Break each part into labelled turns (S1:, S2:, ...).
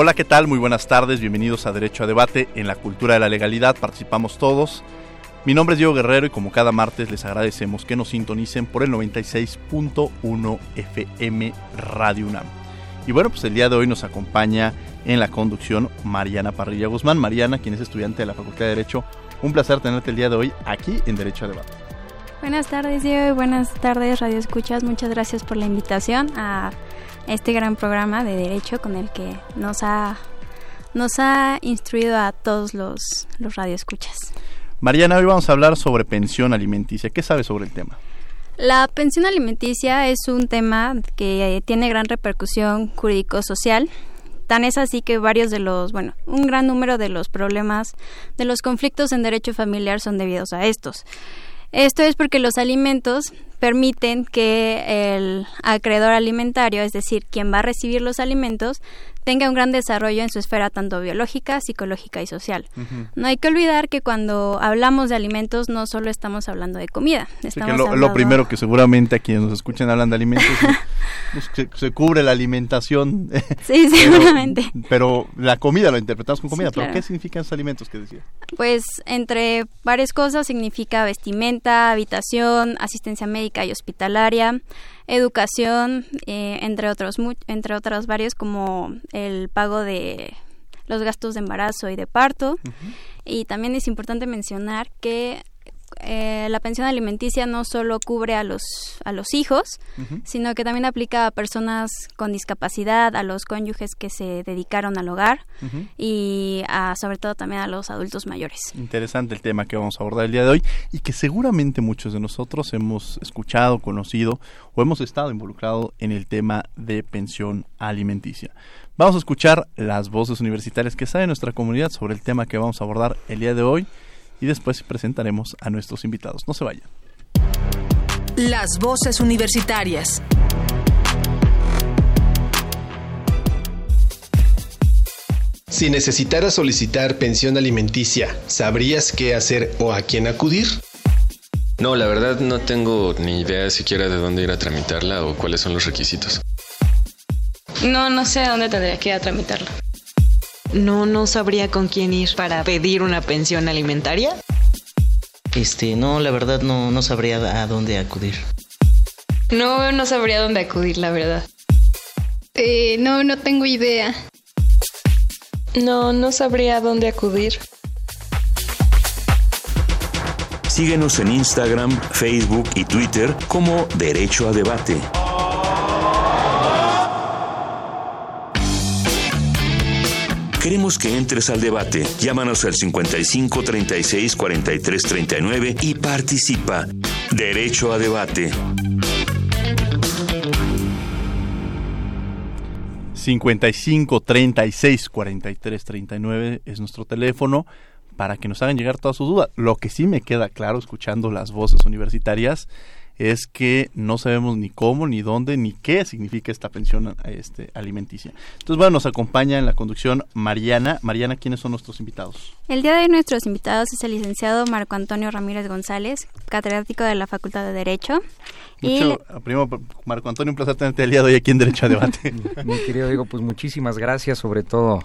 S1: Hola, ¿qué tal? Muy buenas tardes, bienvenidos a Derecho a Debate. En la cultura de la legalidad participamos todos. Mi nombre es Diego Guerrero y como cada martes les agradecemos que nos sintonicen por el 96.1 FM Radio UNAM. Y bueno, pues el día de hoy nos acompaña en la conducción Mariana Parrilla Guzmán. Mariana, quien es estudiante de la Facultad de Derecho, un placer tenerte el día de hoy aquí en Derecho a Debate.
S2: Buenas tardes, Diego, y buenas tardes, Radio Escuchas. Muchas gracias por la invitación a este gran programa de Derecho con el que nos ha, nos ha instruido a todos los, los radioescuchas.
S1: Mariana, hoy vamos a hablar sobre pensión alimenticia. ¿Qué sabes sobre el tema?
S2: La pensión alimenticia es un tema que tiene gran repercusión jurídico-social. Tan es así que varios de los, bueno, un gran número de los problemas, de los conflictos en derecho familiar son debidos a estos. Esto es porque los alimentos permiten que el acreedor alimentario, es decir, quien va a recibir los alimentos, tenga un gran desarrollo en su esfera tanto biológica, psicológica y social. No hay que olvidar que cuando hablamos de alimentos no solo estamos hablando de comida.
S1: Estamos lo, primero que seguramente a quienes nos escuchen hablan de alimentos, pues, se, cubre la alimentación.
S2: Sí, seguramente.
S1: Pero, la comida lo interpretamos con comida. ¿Pero qué significan esos alimentos que decía?
S2: Pues entre varias cosas significa vestimenta, habitación, asistencia médica y hospitalaria educación, eh, entre otros entre otros varios como el pago de los gastos de embarazo y de parto. Y también es importante mencionar que eh, la pensión alimenticia no solo cubre a los a los hijos, sino que también aplica a personas con discapacidad, a los cónyuges que se dedicaron al hogar y a, sobre todo también a los adultos mayores.
S1: Interesante el tema que vamos a abordar el día de hoy y que seguramente muchos de nosotros hemos escuchado, conocido o hemos estado involucrados en el tema de pensión alimenticia. Vamos a escuchar las voces universitarias que sabe nuestra comunidad sobre el tema que vamos a abordar el día de hoy y después presentaremos a nuestros invitados. No se vayan.
S3: Las voces universitarias.
S4: Si necesitaras solicitar pensión alimenticia, ¿sabrías qué hacer o a quién acudir?
S5: No, la verdad no tengo ni idea siquiera de dónde ir a tramitarla o cuáles son los requisitos.
S6: No, no sé a dónde tendría que ir a tramitarla.
S7: No, no sabría con quién ir para pedir una pensión alimentaria.
S8: Este, no, la verdad no, no sabría a dónde acudir.
S6: No, no sabría a dónde acudir, la verdad.
S9: Eh, no, no tengo idea.
S10: No, no sabría a dónde acudir.
S11: Síguenos en Instagram, Facebook y Twitter como Derecho a Debate. Queremos que entres al debate. Llámanos al 55 36 43 39 y participa. Derecho a debate.
S1: 55 36 43 39 es nuestro teléfono para que nos hagan llegar todas sus dudas. Lo que sí me queda claro escuchando las voces universitarias es que no sabemos ni cómo, ni dónde, ni qué significa esta pensión este, alimenticia. Entonces, bueno, nos acompaña en la conducción Mariana. Mariana, ¿quiénes son nuestros invitados?
S2: El día de hoy nuestros invitados es el licenciado Marco Antonio Ramírez González, catedrático de la Facultad de Derecho.
S1: Mucho, y... Primo Marco Antonio, un placer tenerte el día de hoy aquí en Derecho a Debate.
S12: Mi querido Diego, pues muchísimas gracias, sobre todo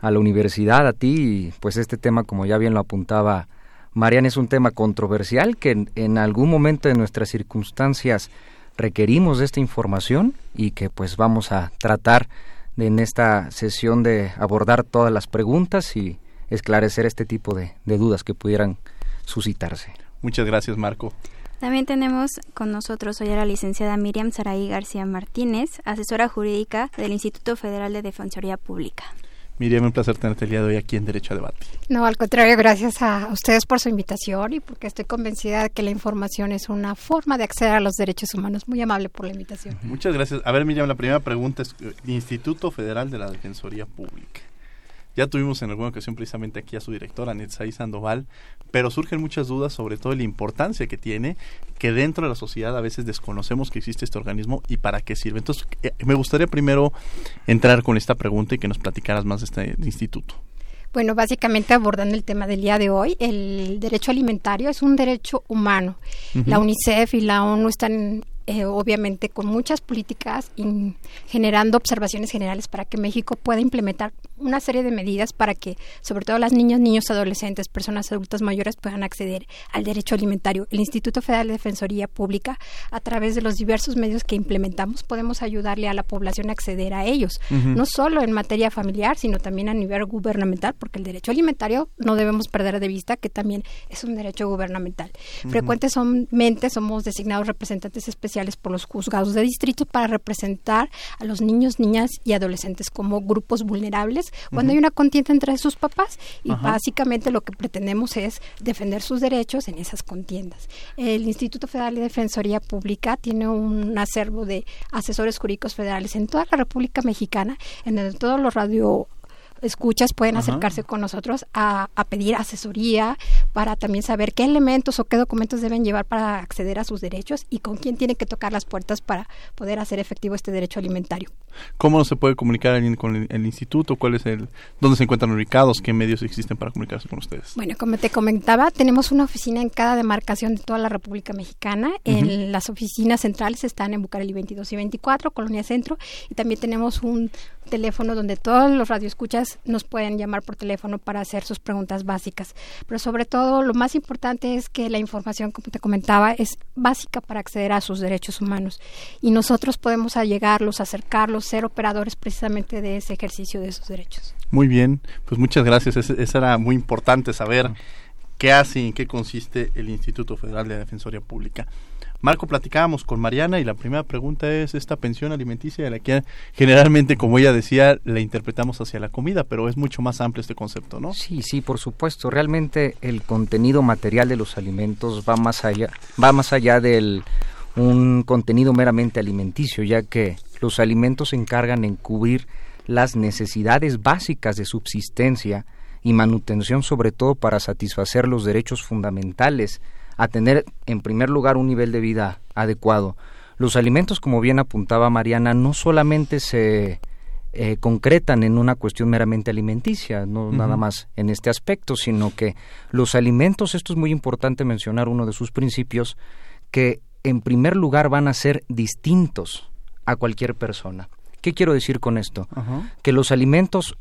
S12: a la universidad, a ti, y pues este tema, como ya bien lo apuntaba Mariana, es un tema controversial que en, algún momento de nuestras circunstancias requerimos de esta información y que pues vamos a tratar en esta sesión de abordar todas las preguntas y esclarecer este tipo de, de dudas que pudieran suscitarse.
S1: Muchas gracias, Marco.
S2: También tenemos con nosotros hoy a la licenciada Miriam Saraí García Martínez, asesora jurídica del Instituto Federal de Defensoría Pública.
S1: Miriam, un placer tenerte el día de hoy aquí en Derecho a Debate.
S13: No, al contrario, gracias a ustedes por su invitación y porque estoy convencida de que la información es una forma de acceder a los derechos humanos. Muy amable por la invitación.
S1: Muchas gracias. A ver, Miriam, la primera pregunta es eh, Instituto Federal de la Defensoría Pública. Ya tuvimos en alguna ocasión precisamente aquí a su directora, Netzaí Sandoval, pero surgen muchas dudas sobre todo la importancia que tiene, que dentro de la sociedad a veces desconocemos que existe este organismo y para qué sirve. Entonces, eh, me gustaría primero entrar con esta pregunta y que nos platicaras más de este instituto.
S13: Bueno, básicamente abordando el tema del día de hoy, el derecho alimentario es un derecho humano. La UNICEF y la ONU están eh, obviamente con muchas políticas y generando observaciones generales para que México pueda implementar una serie de medidas para que sobre todo las niñas, niños, adolescentes, personas adultas mayores puedan acceder al derecho alimentario. El Instituto Federal de Defensoría Pública, a través de los diversos medios que implementamos, podemos ayudarle a la población a acceder a ellos, no solo en materia familiar, sino también a nivel gubernamental, porque el derecho alimentario no debemos perder de vista que también es un derecho gubernamental. Frecuentemente somos designados representantes especiales por los juzgados de distrito para representar a los niños, niñas y adolescentes como grupos vulnerables cuando hay una contienda entre sus papás. Y básicamente lo que pretendemos es defender sus derechos en esas contiendas. El Instituto Federal de Defensoría Pública tiene un acervo de asesores jurídicos federales en toda la República Mexicana, en donde todos los radio escuchas pueden acercarse con nosotros a, pedir asesoría para también saber qué elementos o qué documentos deben llevar para acceder a sus derechos y con quién tienen que tocar las puertas para poder hacer efectivo este derecho alimentario.
S1: ¿Cómo se puede comunicar alguien con el, instituto? ¿Cuál es el, ¿Dónde se encuentran ubicados? ¿Qué medios existen para comunicarse con ustedes?
S13: Bueno, como te comentaba, tenemos una oficina en cada demarcación de toda la República Mexicana. En las oficinas centrales están en Bucareli 22 y 24, Colonia Centro, y también tenemos un teléfono donde todos los radioescuchas nos pueden llamar por teléfono para hacer sus preguntas básicas. Pero sobre todo, lo más importante es que la información, como te comentaba, es básica para acceder a sus derechos humanos. Y nosotros podemos allegarlos, acercarlos, ser operadores precisamente de ese ejercicio de sus derechos.
S1: Muy bien, pues muchas gracias. Eso era muy importante saber qué hace y en qué consiste el Instituto Federal de Defensoría Pública. Marco, platicábamos con Mariana y la primera pregunta es esta pensión alimenticia de la que generalmente, como ella decía, la interpretamos hacia la comida, pero es mucho más amplio este concepto, ¿no?
S12: Sí, sí, por supuesto. Realmente el contenido material de los alimentos va más allá, va más allá del un contenido meramente alimenticio, ya que los alimentos se encargan en cubrir las necesidades básicas de subsistencia y manutención, sobre todo para satisfacer los derechos fundamentales a tener en primer lugar un nivel de vida adecuado. Los alimentos, como bien apuntaba Mariana, no solamente se eh, concretan en una cuestión meramente alimenticia, no nada más en este aspecto, sino que los alimentos, esto es muy importante mencionar uno de sus principios, que en primer lugar van a ser distintos a cualquier persona. ¿Qué quiero decir con esto? Que los alimentos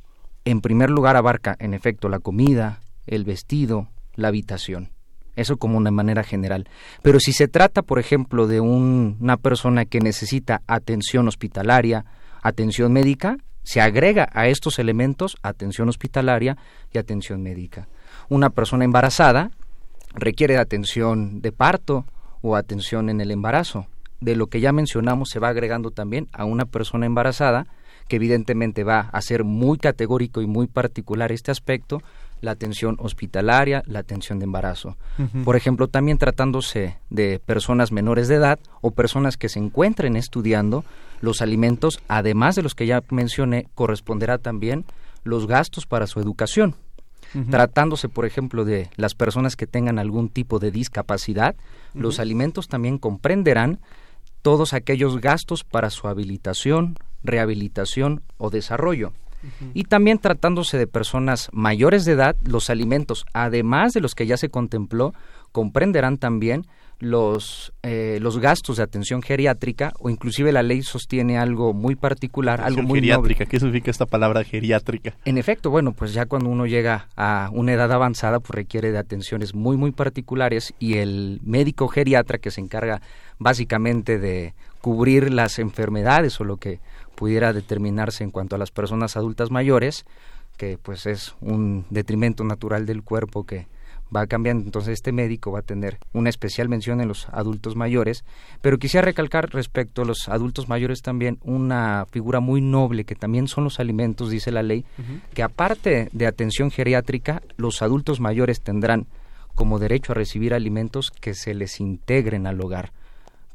S12: en primer lugar abarca en efecto la comida, el vestido, la habitación. Eso como una manera general. Pero si se trata, por ejemplo, de una persona que necesita atención hospitalaria, atención médica, se agrega a estos elementos atención hospitalaria y atención médica. Una persona embarazada requiere atención de parto o atención en el embarazo. De lo que ya mencionamos se va agregando también a una persona embarazada, que evidentemente va a ser muy categórico y muy particular este aspecto, la atención hospitalaria, la atención de embarazo. Por ejemplo, también tratándose de personas menores de edad o personas que se encuentren estudiando, los alimentos, además de los que ya mencioné, corresponderá también los gastos para su educación. Tratándose, por ejemplo, de las personas que tengan algún tipo de discapacidad, los alimentos también comprenderán todos aquellos gastos para su habilitación, rehabilitación o desarrollo. Y también tratándose de personas mayores de edad, los alimentos, además de los que ya se contempló, comprenderán también los, eh, los gastos de atención geriátrica o inclusive la ley sostiene algo muy particular, algo muy
S1: geriátrica. ¿Qué significa esta palabra geriátrica?
S12: En efecto, bueno, pues ya cuando uno llega a una edad avanzada, pues requiere de atenciones muy muy particulares y el médico geriatra que se encarga básicamente de cubrir las enfermedades o lo que pudiera determinarse en cuanto a las personas adultas mayores, que pues es un detrimento natural del cuerpo que va cambiando. Entonces este médico va a tener una especial mención en los adultos mayores, pero quisiera recalcar respecto a los adultos mayores también una figura muy noble que también son los alimentos, dice la ley, que aparte de atención geriátrica, los adultos mayores tendrán como derecho a recibir alimentos que se les integren al hogar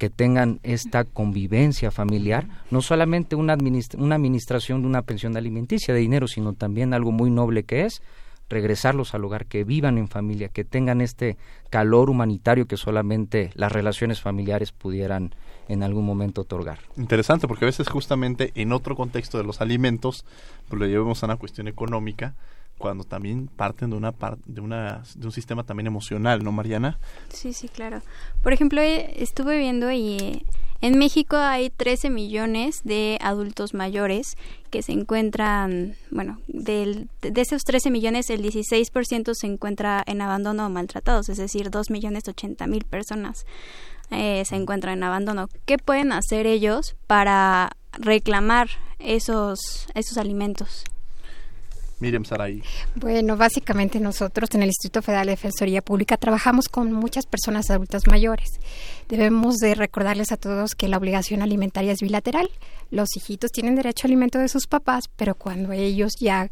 S12: que tengan esta convivencia familiar, no solamente una, una administración de una pensión alimenticia de dinero, sino también algo muy noble que es regresarlos al hogar, que vivan en familia, que tengan este calor humanitario que solamente las relaciones familiares pudieran en algún momento otorgar.
S1: Interesante, porque a veces justamente en otro contexto de los alimentos, pues lo llevamos a una cuestión económica, cuando también parten de una de una de un sistema también emocional, ¿no, Mariana?
S2: Sí, sí, claro. Por ejemplo, eh, estuve viendo y eh, en México hay 13 millones de adultos mayores que se encuentran, bueno, de esos 13 millones el 16% se encuentra en abandono o maltratados, es decir, 2 millones 80 mil personas eh, se encuentran en abandono. ¿Qué pueden hacer ellos para reclamar esos, esos alimentos?
S1: Miriam Saray.
S13: Bueno, básicamente nosotros en el Instituto Federal de Defensoría Pública trabajamos con muchas personas adultas mayores. Debemos de recordarles a todos que la obligación alimentaria es bilateral. Los hijitos tienen derecho a alimento de sus papás, pero cuando ellos ya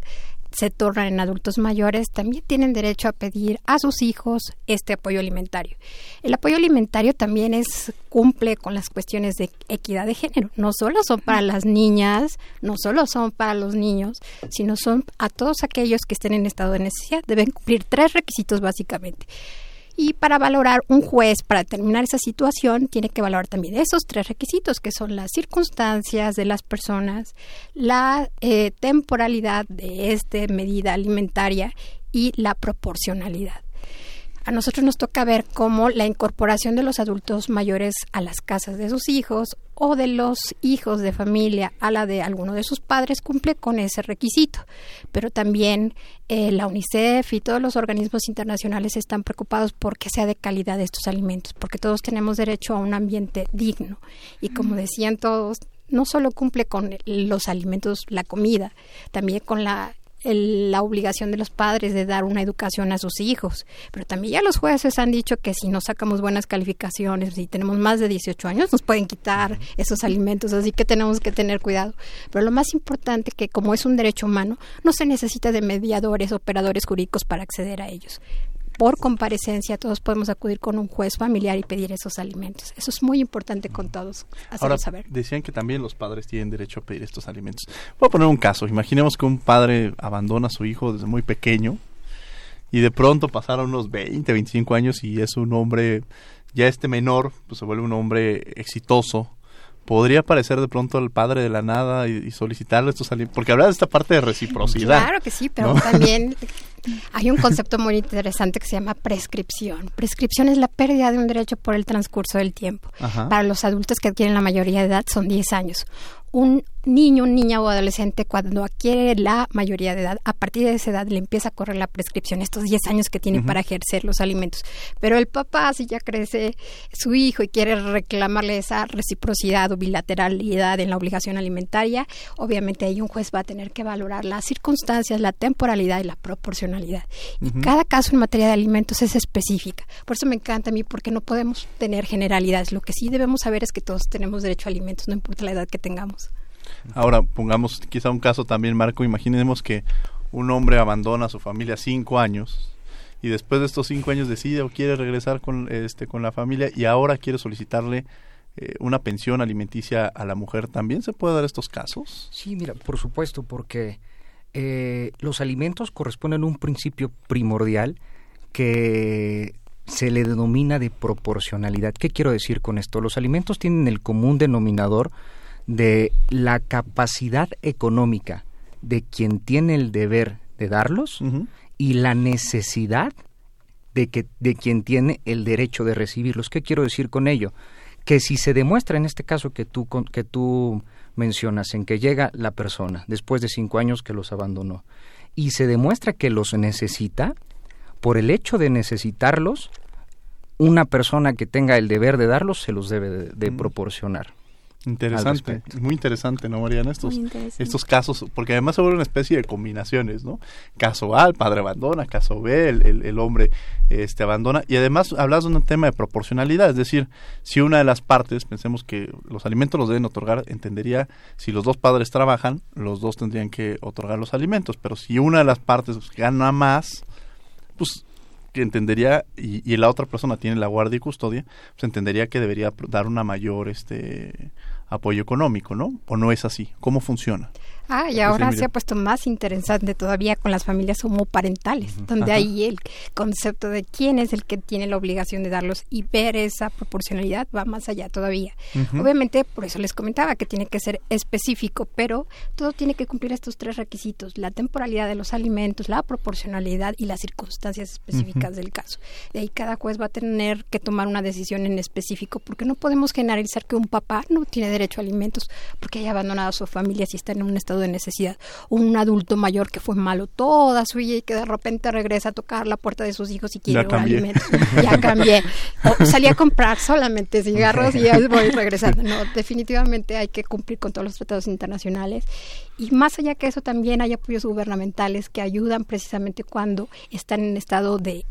S13: se tornan en adultos mayores, también tienen derecho a pedir a sus hijos este apoyo alimentario. El apoyo alimentario también es cumple con las cuestiones de equidad de género. No solo son para las niñas, no solo son para los niños, sino son a todos aquellos que estén en estado de necesidad. Deben cumplir tres requisitos básicamente. Y para valorar un juez, para determinar esa situación, tiene que valorar también esos tres requisitos, que son las circunstancias de las personas, la eh, temporalidad de esta medida alimentaria y la proporcionalidad. A nosotros nos toca ver cómo la incorporación de los adultos mayores a las casas de sus hijos o de los hijos de familia a la de alguno de sus padres cumple con ese requisito. Pero también eh, la UNICEF y todos los organismos internacionales están preocupados por que sea de calidad estos alimentos, porque todos tenemos derecho a un ambiente digno. Y como decían todos, no solo cumple con los alimentos, la comida, también con la la obligación de los padres de dar una educación a sus hijos. Pero también ya los jueces han dicho que si no sacamos buenas calificaciones, si tenemos más de 18 años, nos pueden quitar esos alimentos, así que tenemos que tener cuidado. Pero lo más importante que como es un derecho humano, no se necesita de mediadores, operadores jurídicos para acceder a ellos por comparecencia todos podemos acudir con un juez familiar y pedir esos alimentos. Eso es muy importante con todos hacerlo saber.
S1: Decían que también los padres tienen derecho a pedir estos alimentos. Voy a poner un caso. Imaginemos que un padre abandona a su hijo desde muy pequeño y de pronto pasaron unos 20, 25 años y es un hombre, ya este menor, pues se vuelve un hombre exitoso, podría aparecer de pronto el padre de la nada y, solicitarle estos alimentos, porque habla de esta parte de reciprocidad.
S13: Claro que sí, pero también hay un concepto muy interesante que se llama prescripción. Prescripción es la pérdida de un derecho por el transcurso del tiempo. Para los adultos que adquieren la mayoría de edad son 10 años. Un niño, niña o adolescente cuando adquiere la mayoría de edad, a partir de esa edad le empieza a correr la prescripción, estos 10 años que tiene para ejercer los alimentos. Pero el papá, si ya crece su hijo y quiere reclamarle esa reciprocidad o bilateralidad en la obligación alimentaria, obviamente ahí un juez va a tener que valorar las circunstancias, la temporalidad y la proporcionalidad. Y cada caso en materia de alimentos es específica. Por eso me encanta a mí, porque no podemos tener generalidades. Lo que sí debemos saber es que todos tenemos derecho a alimentos, no importa la edad que tengamos.
S1: Ahora, pongamos quizá un caso también, Marco, imaginemos que un hombre abandona a su familia cinco años y después de estos cinco años decide o quiere regresar con, este, con la familia y ahora quiere solicitarle eh, una pensión alimenticia a la mujer. ¿También se puede dar estos casos?
S12: Sí, mira, por supuesto, porque eh, los alimentos corresponden a un principio primordial que se le denomina de proporcionalidad. ¿Qué quiero decir con esto? Los alimentos tienen el común denominador de la capacidad económica de quien tiene el deber de darlos y la necesidad de, que, de quien tiene el derecho de recibirlos. ¿Qué quiero decir con ello? Que si se demuestra en este caso que tú, que tú mencionas, en que llega la persona después de cinco años que los abandonó, y se demuestra que los necesita, por el hecho de necesitarlos, una persona que tenga el deber de darlos se los debe de, proporcionar.
S1: Interesante, muy interesante, ¿no, Mariana? Estos, estos casos, porque además se vuelve una especie de combinaciones, ¿no? Caso A, el padre abandona, caso B, el, el, el hombre este, abandona, y además hablas de un tema de proporcionalidad, es decir, si una de las partes, pensemos que los alimentos los deben otorgar, entendería, si los dos padres trabajan, los dos tendrían que otorgar los alimentos, pero si una de las partes gana más, pues entendería y, y, la otra persona tiene la guardia y custodia, pues entendería que debería dar una mayor este apoyo económico, ¿no? ¿O no es así? ¿Cómo funciona?
S13: Ah, y ahora se ha puesto más interesante todavía con las familias homoparentales, uh -huh. donde Ajá. ahí el concepto de quién es el que tiene la obligación de darlos y ver esa proporcionalidad va más allá todavía. Uh -huh. Obviamente, por eso les comentaba que tiene que ser específico, pero todo tiene que cumplir estos tres requisitos, la temporalidad de los alimentos, la proporcionalidad y las circunstancias específicas uh -huh. del caso. De ahí cada juez va a tener que tomar una decisión en específico, porque no podemos generalizar que un papá no tiene derecho a alimentos porque haya abandonado a su familia si está en un estado de necesidad. Un adulto mayor que fue malo toda su vida y que de repente regresa a tocar la puerta de sus hijos y quiere un alimento. ya cambié. O salí a comprar solamente cigarros y ya voy regresando. No, definitivamente hay que cumplir con todos los tratados internacionales. Y más allá que eso, también hay apoyos gubernamentales que ayudan precisamente cuando están en estado de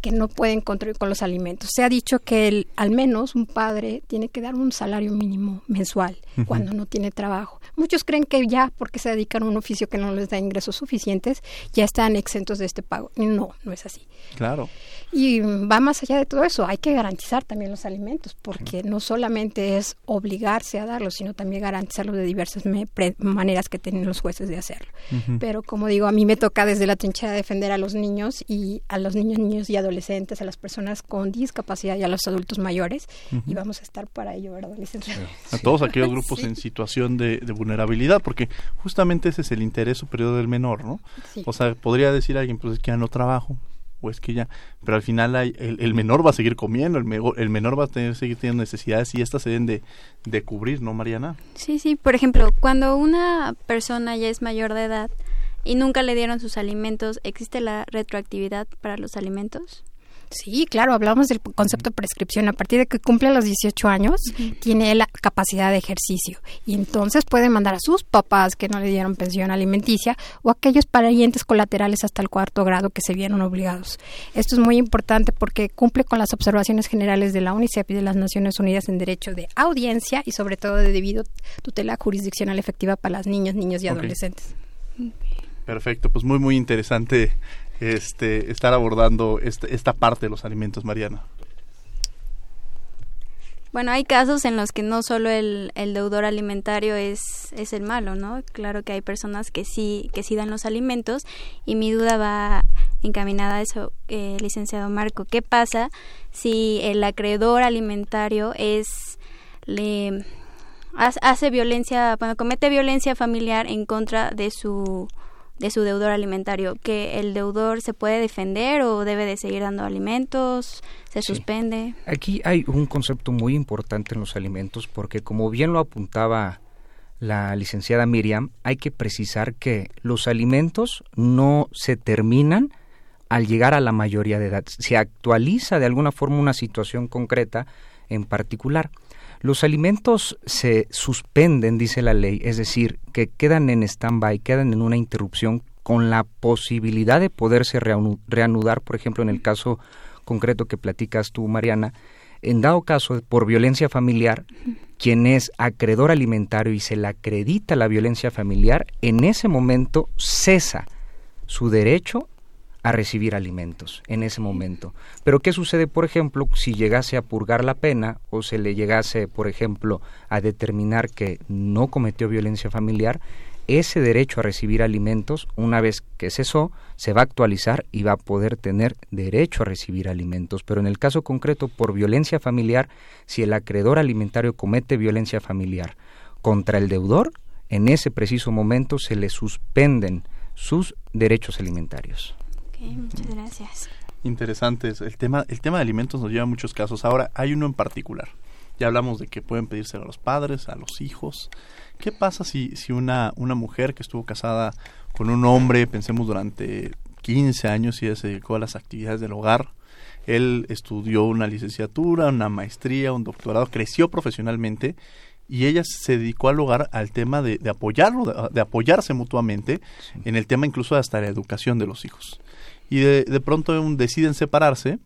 S13: que no pueden contribuir con los alimentos. Se ha dicho que el, al menos un padre tiene que dar un salario mínimo mensual uh -huh. cuando no tiene trabajo. Muchos creen que ya porque se dedican a un oficio que no les da ingresos suficientes, ya están exentos de este pago. No, no es así.
S1: Claro.
S13: Y va más allá de todo eso, hay que garantizar también los alimentos, porque no solamente es obligarse a darlos, sino también garantizarlos de diversas maneras que tienen los jueces de hacerlo. Uh -huh. Pero como digo, a mí me toca desde la trinchera defender a los niños y a los niños, niños y adolescentes, a las personas con discapacidad y a los adultos mayores, uh -huh. y vamos a estar para ello, ¿verdad, licenciado?
S1: Sí. A todos aquellos grupos sí. en situación de, de, vulnerabilidad, porque justamente ese es el interés superior del menor, ¿no? Sí. O sea, podría decir alguien, pues es que ya no trabajo, o es que ya, pero al final hay, el, el, menor va a seguir comiendo, el, me, el menor va a tener, seguir teniendo necesidades y estas se deben de, de cubrir, ¿no, Mariana?
S2: Sí, sí, por ejemplo, cuando una persona ya es mayor de edad y nunca le dieron sus alimentos, ¿existe la retroactividad para los alimentos?
S13: Sí, claro, hablamos del concepto de prescripción. A partir de que cumple los 18 años, uh -huh. tiene la capacidad de ejercicio y entonces puede mandar a sus papás que no le dieron pensión alimenticia o aquellos parientes colaterales hasta el cuarto grado que se vieron obligados. Esto es muy importante porque cumple con las observaciones generales de la UNICEF y de las Naciones Unidas en derecho de audiencia y sobre todo de debido tutela jurisdiccional efectiva para las niñas, niños y okay. adolescentes.
S1: Perfecto, pues muy muy interesante este, estar abordando este, esta parte de los alimentos, Mariana.
S2: Bueno, hay casos en los que no solo el, el deudor alimentario es, es el malo, ¿no? Claro que hay personas que sí, que sí dan los alimentos y mi duda va encaminada a eso, eh, licenciado Marco. ¿Qué pasa si el acreedor alimentario es le hace violencia, bueno, comete violencia familiar en contra de su de su deudor alimentario, que el deudor se puede defender o debe de seguir dando alimentos, se sí. suspende.
S12: Aquí hay un concepto muy importante en los alimentos porque como bien lo apuntaba la licenciada Miriam, hay que precisar que los alimentos no se terminan al llegar a la mayoría de edad. Se actualiza de alguna forma una situación concreta en particular. Los alimentos se suspenden, dice la ley, es decir, que quedan en stand-by, quedan en una interrupción con la posibilidad de poderse reanudar, por ejemplo, en el caso concreto que platicas tú, Mariana, en dado caso por violencia familiar, quien es acreedor alimentario y se le acredita la violencia familiar, en ese momento cesa su derecho a recibir alimentos en ese momento. Pero ¿qué sucede, por ejemplo, si llegase a purgar la pena o se le llegase, por ejemplo, a determinar que no cometió violencia familiar? Ese derecho a recibir alimentos, una vez que cesó, se va a actualizar y va a poder tener derecho a recibir alimentos. Pero en el caso concreto, por violencia familiar, si el acreedor alimentario comete violencia familiar contra el deudor, en ese preciso momento se le suspenden sus derechos alimentarios.
S2: Muchas gracias.
S1: Interesantes. El tema, el tema de alimentos nos lleva a muchos casos. Ahora, hay uno en particular. Ya hablamos de que pueden pedírselo a los padres, a los hijos. ¿Qué pasa si, si una, una mujer que estuvo casada con un hombre, pensemos durante 15 años y ella se dedicó a las actividades del hogar, él estudió una licenciatura, una maestría, un doctorado, creció profesionalmente y ella se dedicó al lugar al tema de, apoyarlo, de, apoyarse mutuamente en el tema incluso hasta la educación de los hijos. Y de, de pronto deciden separarse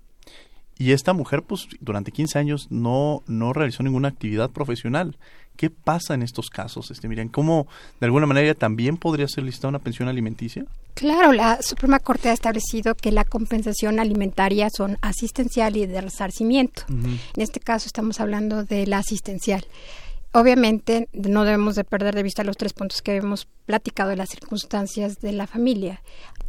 S1: y esta mujer, pues, durante 15 años no, no realizó ninguna actividad profesional. ¿Qué pasa en estos casos, este Miriam? ¿Cómo, de alguna manera, también podría ser listada una pensión alimenticia?
S13: Claro, la Suprema Corte ha establecido que la compensación alimentaria son asistencial y de resarcimiento. En este caso estamos hablando de la asistencial. Obviamente no debemos de perder de vista los tres puntos que hemos platicado de las circunstancias de la familia.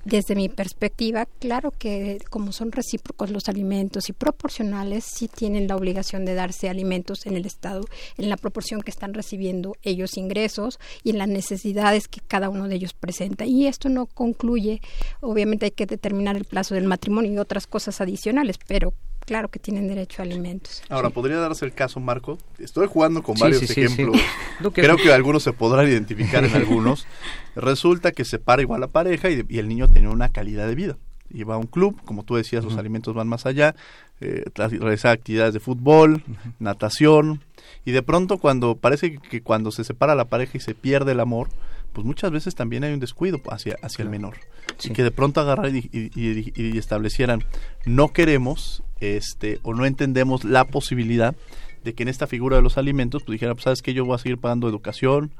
S13: Desde mi perspectiva, claro que como son recíprocos los alimentos y proporcionales, sí tienen la obligación de darse alimentos en el Estado, en la proporción que están recibiendo ellos ingresos y en las necesidades que cada uno de ellos presenta. Y esto no concluye, obviamente hay que determinar el plazo del matrimonio y otras cosas adicionales, pero claro que tienen derecho a alimentos.
S1: Ahora, ¿podría darse el caso, Marco? Estoy jugando con varios ejemplos. Creo que algunos se podrán identificar en algunos. Resulta que se para igual la pareja y, el niño tiene una calidad de vida. Y va a un club, como tú decías, los alimentos van más allá, eh, realizar actividades de fútbol, natación, y de pronto cuando parece que cuando se separa la pareja y se pierde el amor, pues muchas veces también hay un descuido hacia, hacia el menor. Y que de pronto agarrar y, y, establecieran, no queremos este o no entendemos la posibilidad de que en esta figura de los alimentos, pues dijera, pues sabes que yo voy a seguir pagando educación,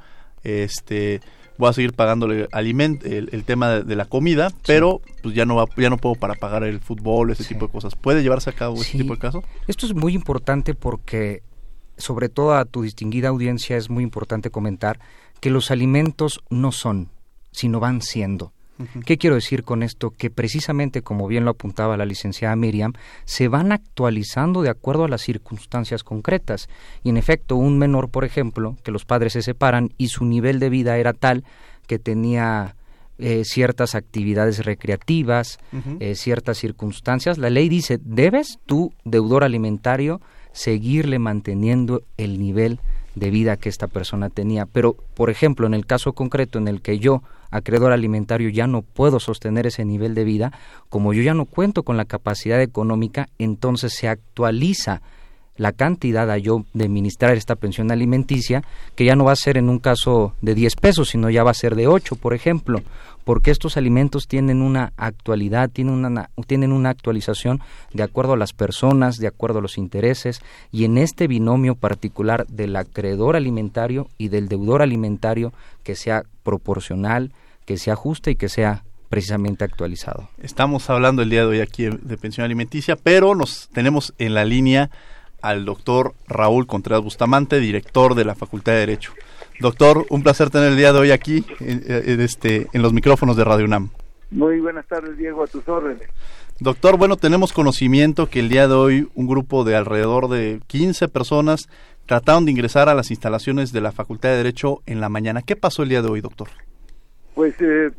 S1: este voy a seguir pagándole aliment el, tema de, la comida, pero pues ya no va, ya no puedo para pagar el fútbol, ese tipo de cosas. ¿Puede llevarse a cabo ese tipo de casos?
S12: Esto es muy importante porque sobre todo a tu distinguida audiencia es muy importante comentar que los alimentos no son, sino van siendo. ¿Qué quiero decir con esto? Que precisamente, como bien lo apuntaba la licenciada Miriam, se van actualizando de acuerdo a las circunstancias concretas. Y en efecto, un menor, por ejemplo, que los padres se separan y su nivel de vida era tal que tenía eh, ciertas actividades recreativas, eh, ciertas circunstancias, la ley dice, debes tú, deudor alimentario, seguirle manteniendo el nivel de vida que esta persona tenía. Pero, por ejemplo, en el caso concreto en el que yo acreedor alimentario ya no puedo sostener ese nivel de vida, como yo ya no cuento con la capacidad económica, entonces se actualiza la cantidad a yo de administrar esta pensión alimenticia, que ya no va a ser en un caso de 10 pesos, sino ya va a ser de 8, por ejemplo, porque estos alimentos tienen una actualidad, tienen una, tienen una actualización de acuerdo a las personas, de acuerdo a los intereses, y en este binomio particular del acreedor alimentario y del deudor alimentario que sea proporcional, que sea justa y que sea precisamente actualizado.
S1: Estamos hablando el día de hoy aquí de pensión alimenticia, pero nos tenemos en la línea al doctor Raúl Contreras Bustamante, director de la Facultad de Derecho. Doctor, un placer tener el día de hoy aquí en, este, en los micrófonos de Radio UNAM.
S14: Muy buenas tardes, Diego, a tus órdenes.
S1: Doctor, bueno, tenemos conocimiento que el día de hoy un grupo de alrededor de 15 personas trataron de ingresar a las instalaciones de la Facultad de Derecho en la mañana. ¿Qué pasó el día de hoy, doctor?
S14: pues eh,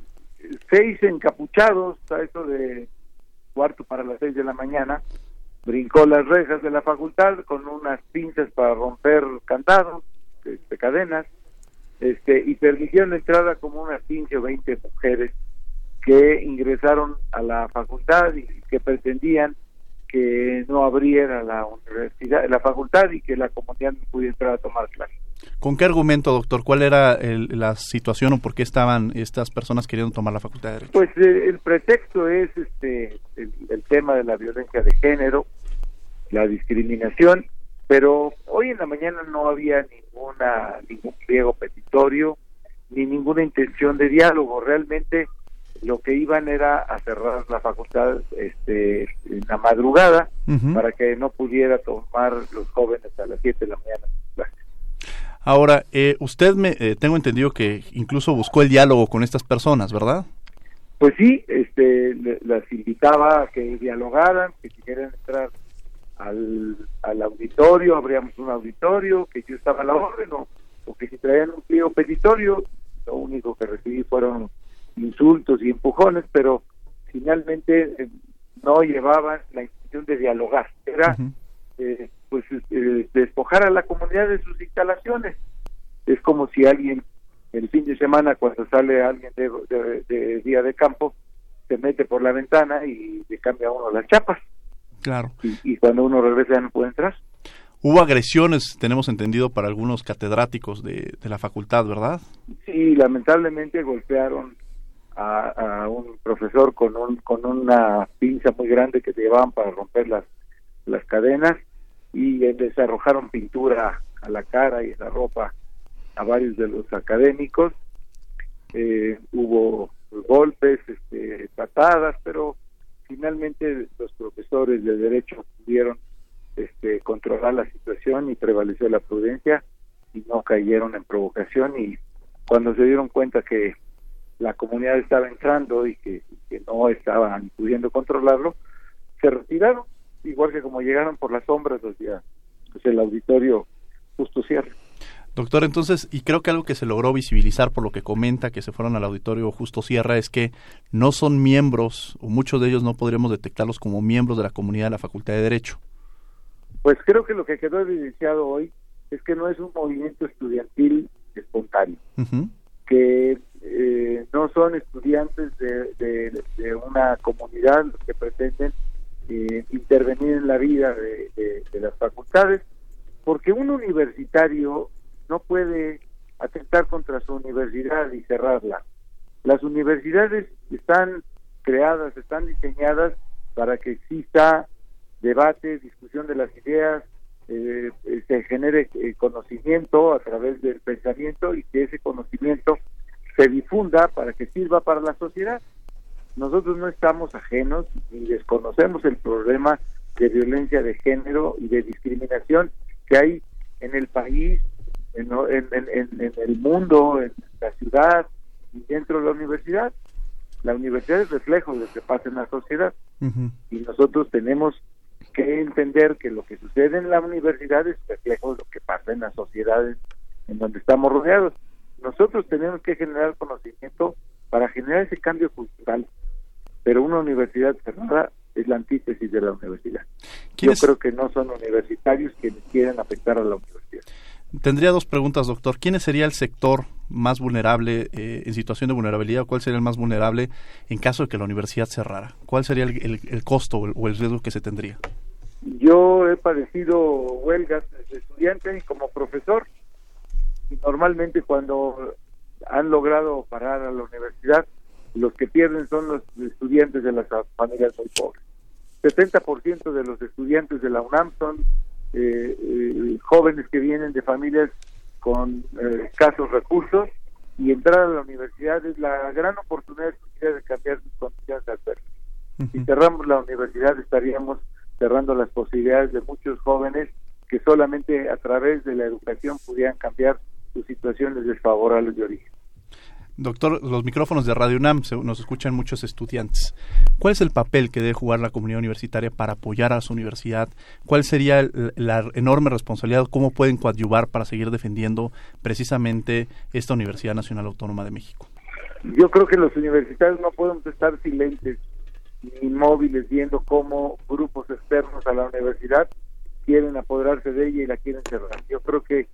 S14: seis encapuchados a eso de cuarto para las seis de la mañana brincó las rejas de la facultad con unas pinzas para romper candados de, este, cadenas este y permitieron la entrada como unas 15 o 20 mujeres que ingresaron a la facultad y que pretendían que no abriera la universidad, la facultad y que la comunidad no pudiera entrar a tomar clases.
S1: ¿Con qué argumento, doctor? ¿Cuál era la situación o por qué estaban estas personas queriendo tomar la facultad de Derecho?
S14: Pues eh, el pretexto es este el, tema de la violencia de género, la discriminación, pero hoy en la mañana no había ninguna ningún pliego petitorio ni ninguna intención de diálogo. Realmente lo que iban era a cerrar la facultad este, en la madrugada para que no pudiera tomar los jóvenes a las 7 de la mañana
S1: Ahora, eh, usted me eh, tengo entendido que incluso buscó el diálogo con estas personas, ¿verdad?
S14: Pues sí, este, las invitaba a que dialogaran, que si quieren entrar al, al auditorio, abríamos un auditorio, que yo estaba a la orden, o, que si traían un pliego petitorio, lo único que recibí fueron insultos y empujones, pero finalmente eh, no llevaban la intención de dialogar. Era eh, pues eh, despojar a la comunidad de sus instalaciones. Es como si alguien el fin de semana cuando sale alguien de, día de campo se mete por la ventana y le cambia a uno las chapas.
S1: Claro.
S14: Y, cuando uno regresa ya no puede entrar.
S1: Hubo agresiones, tenemos entendido, para algunos catedráticos de, la facultad, ¿verdad?
S14: Sí, lamentablemente golpearon a, un profesor con, un, con una pinza muy grande que llevaban para romper las, las cadenas y les arrojaron pintura a la cara y a la ropa a varios de los académicos. Eh, hubo golpes, este, patadas, pero finalmente los profesores de derecho pudieron este, controlar la situación y prevaleció la prudencia y no cayeron en provocación y cuando se dieron cuenta que la comunidad estaba entrando y que, no estaban pudiendo controlarlo, se retiraron, igual que como llegaron por las sombras, días, pues el auditorio justo cierra.
S1: Doctor, entonces, y creo que algo que se logró visibilizar por lo que comenta que se fueron al auditorio justo Sierra es que no son miembros, o muchos de ellos no podríamos detectarlos como miembros de la comunidad de la Facultad de Derecho.
S14: Pues creo que lo que quedó evidenciado hoy es que no es un movimiento estudiantil espontáneo, que eh, no son estudiantes de, una comunidad que pretenden eh, intervenir en la vida de las facultades, porque un universitario no puede atentar contra su universidad y cerrarla. Las universidades están creadas, están diseñadas para que exista debate, discusión de las ideas, eh, se genere eh, conocimiento a través del pensamiento y que ese conocimiento se difunda para que sirva para la sociedad. Nosotros no estamos ajenos ni desconocemos el problema de violencia de género y de discriminación que hay en el país en, el mundo, en la ciudad y dentro de la universidad. La universidad es reflejo de lo que pasa en la sociedad y nosotros tenemos que entender que lo que sucede en la universidad es reflejo de lo que pasa en las sociedades en donde estamos rodeados. Nosotros tenemos que generar conocimiento para generar ese cambio cultural, pero una universidad cerrada es la antítesis de la universidad. Yo creo que no son universitarios quienes quieren afectar a la universidad.
S1: Tendría dos preguntas, doctor. ¿Quién sería el sector más vulnerable eh, en situación de vulnerabilidad? ¿Cuál sería el más vulnerable en caso de que la universidad cerrara? ¿Cuál sería el, costo o el, riesgo que se tendría?
S14: Yo he padecido huelgas de estudiante y como profesor. Normalmente cuando han logrado parar a la universidad, los que pierden son los estudiantes de las familias muy pobres. 70% de los estudiantes de la UNAM son eh, jóvenes que vienen de familias con eh, escasos recursos y entrar a la universidad es la gran oportunidad de cambiar sus condiciones adversas. Si cerramos la universidad estaríamos cerrando las posibilidades de muchos jóvenes que solamente a través de la educación pudieran cambiar sus situaciones desfavorables de origen.
S1: Doctor, los micrófonos de Radio UNAM nos escuchan muchos estudiantes. ¿Cuál es el papel que debe jugar la comunidad universitaria para apoyar a su universidad? ¿Cuál sería la enorme responsabilidad? ¿Cómo pueden coadyuvar para seguir defendiendo precisamente esta Universidad Nacional Autónoma de México?
S14: Yo creo que los universitarios no podemos estar silentes ni inmóviles viendo cómo grupos externos a la universidad quieren apoderarse de ella y la quieren cerrar. Yo creo que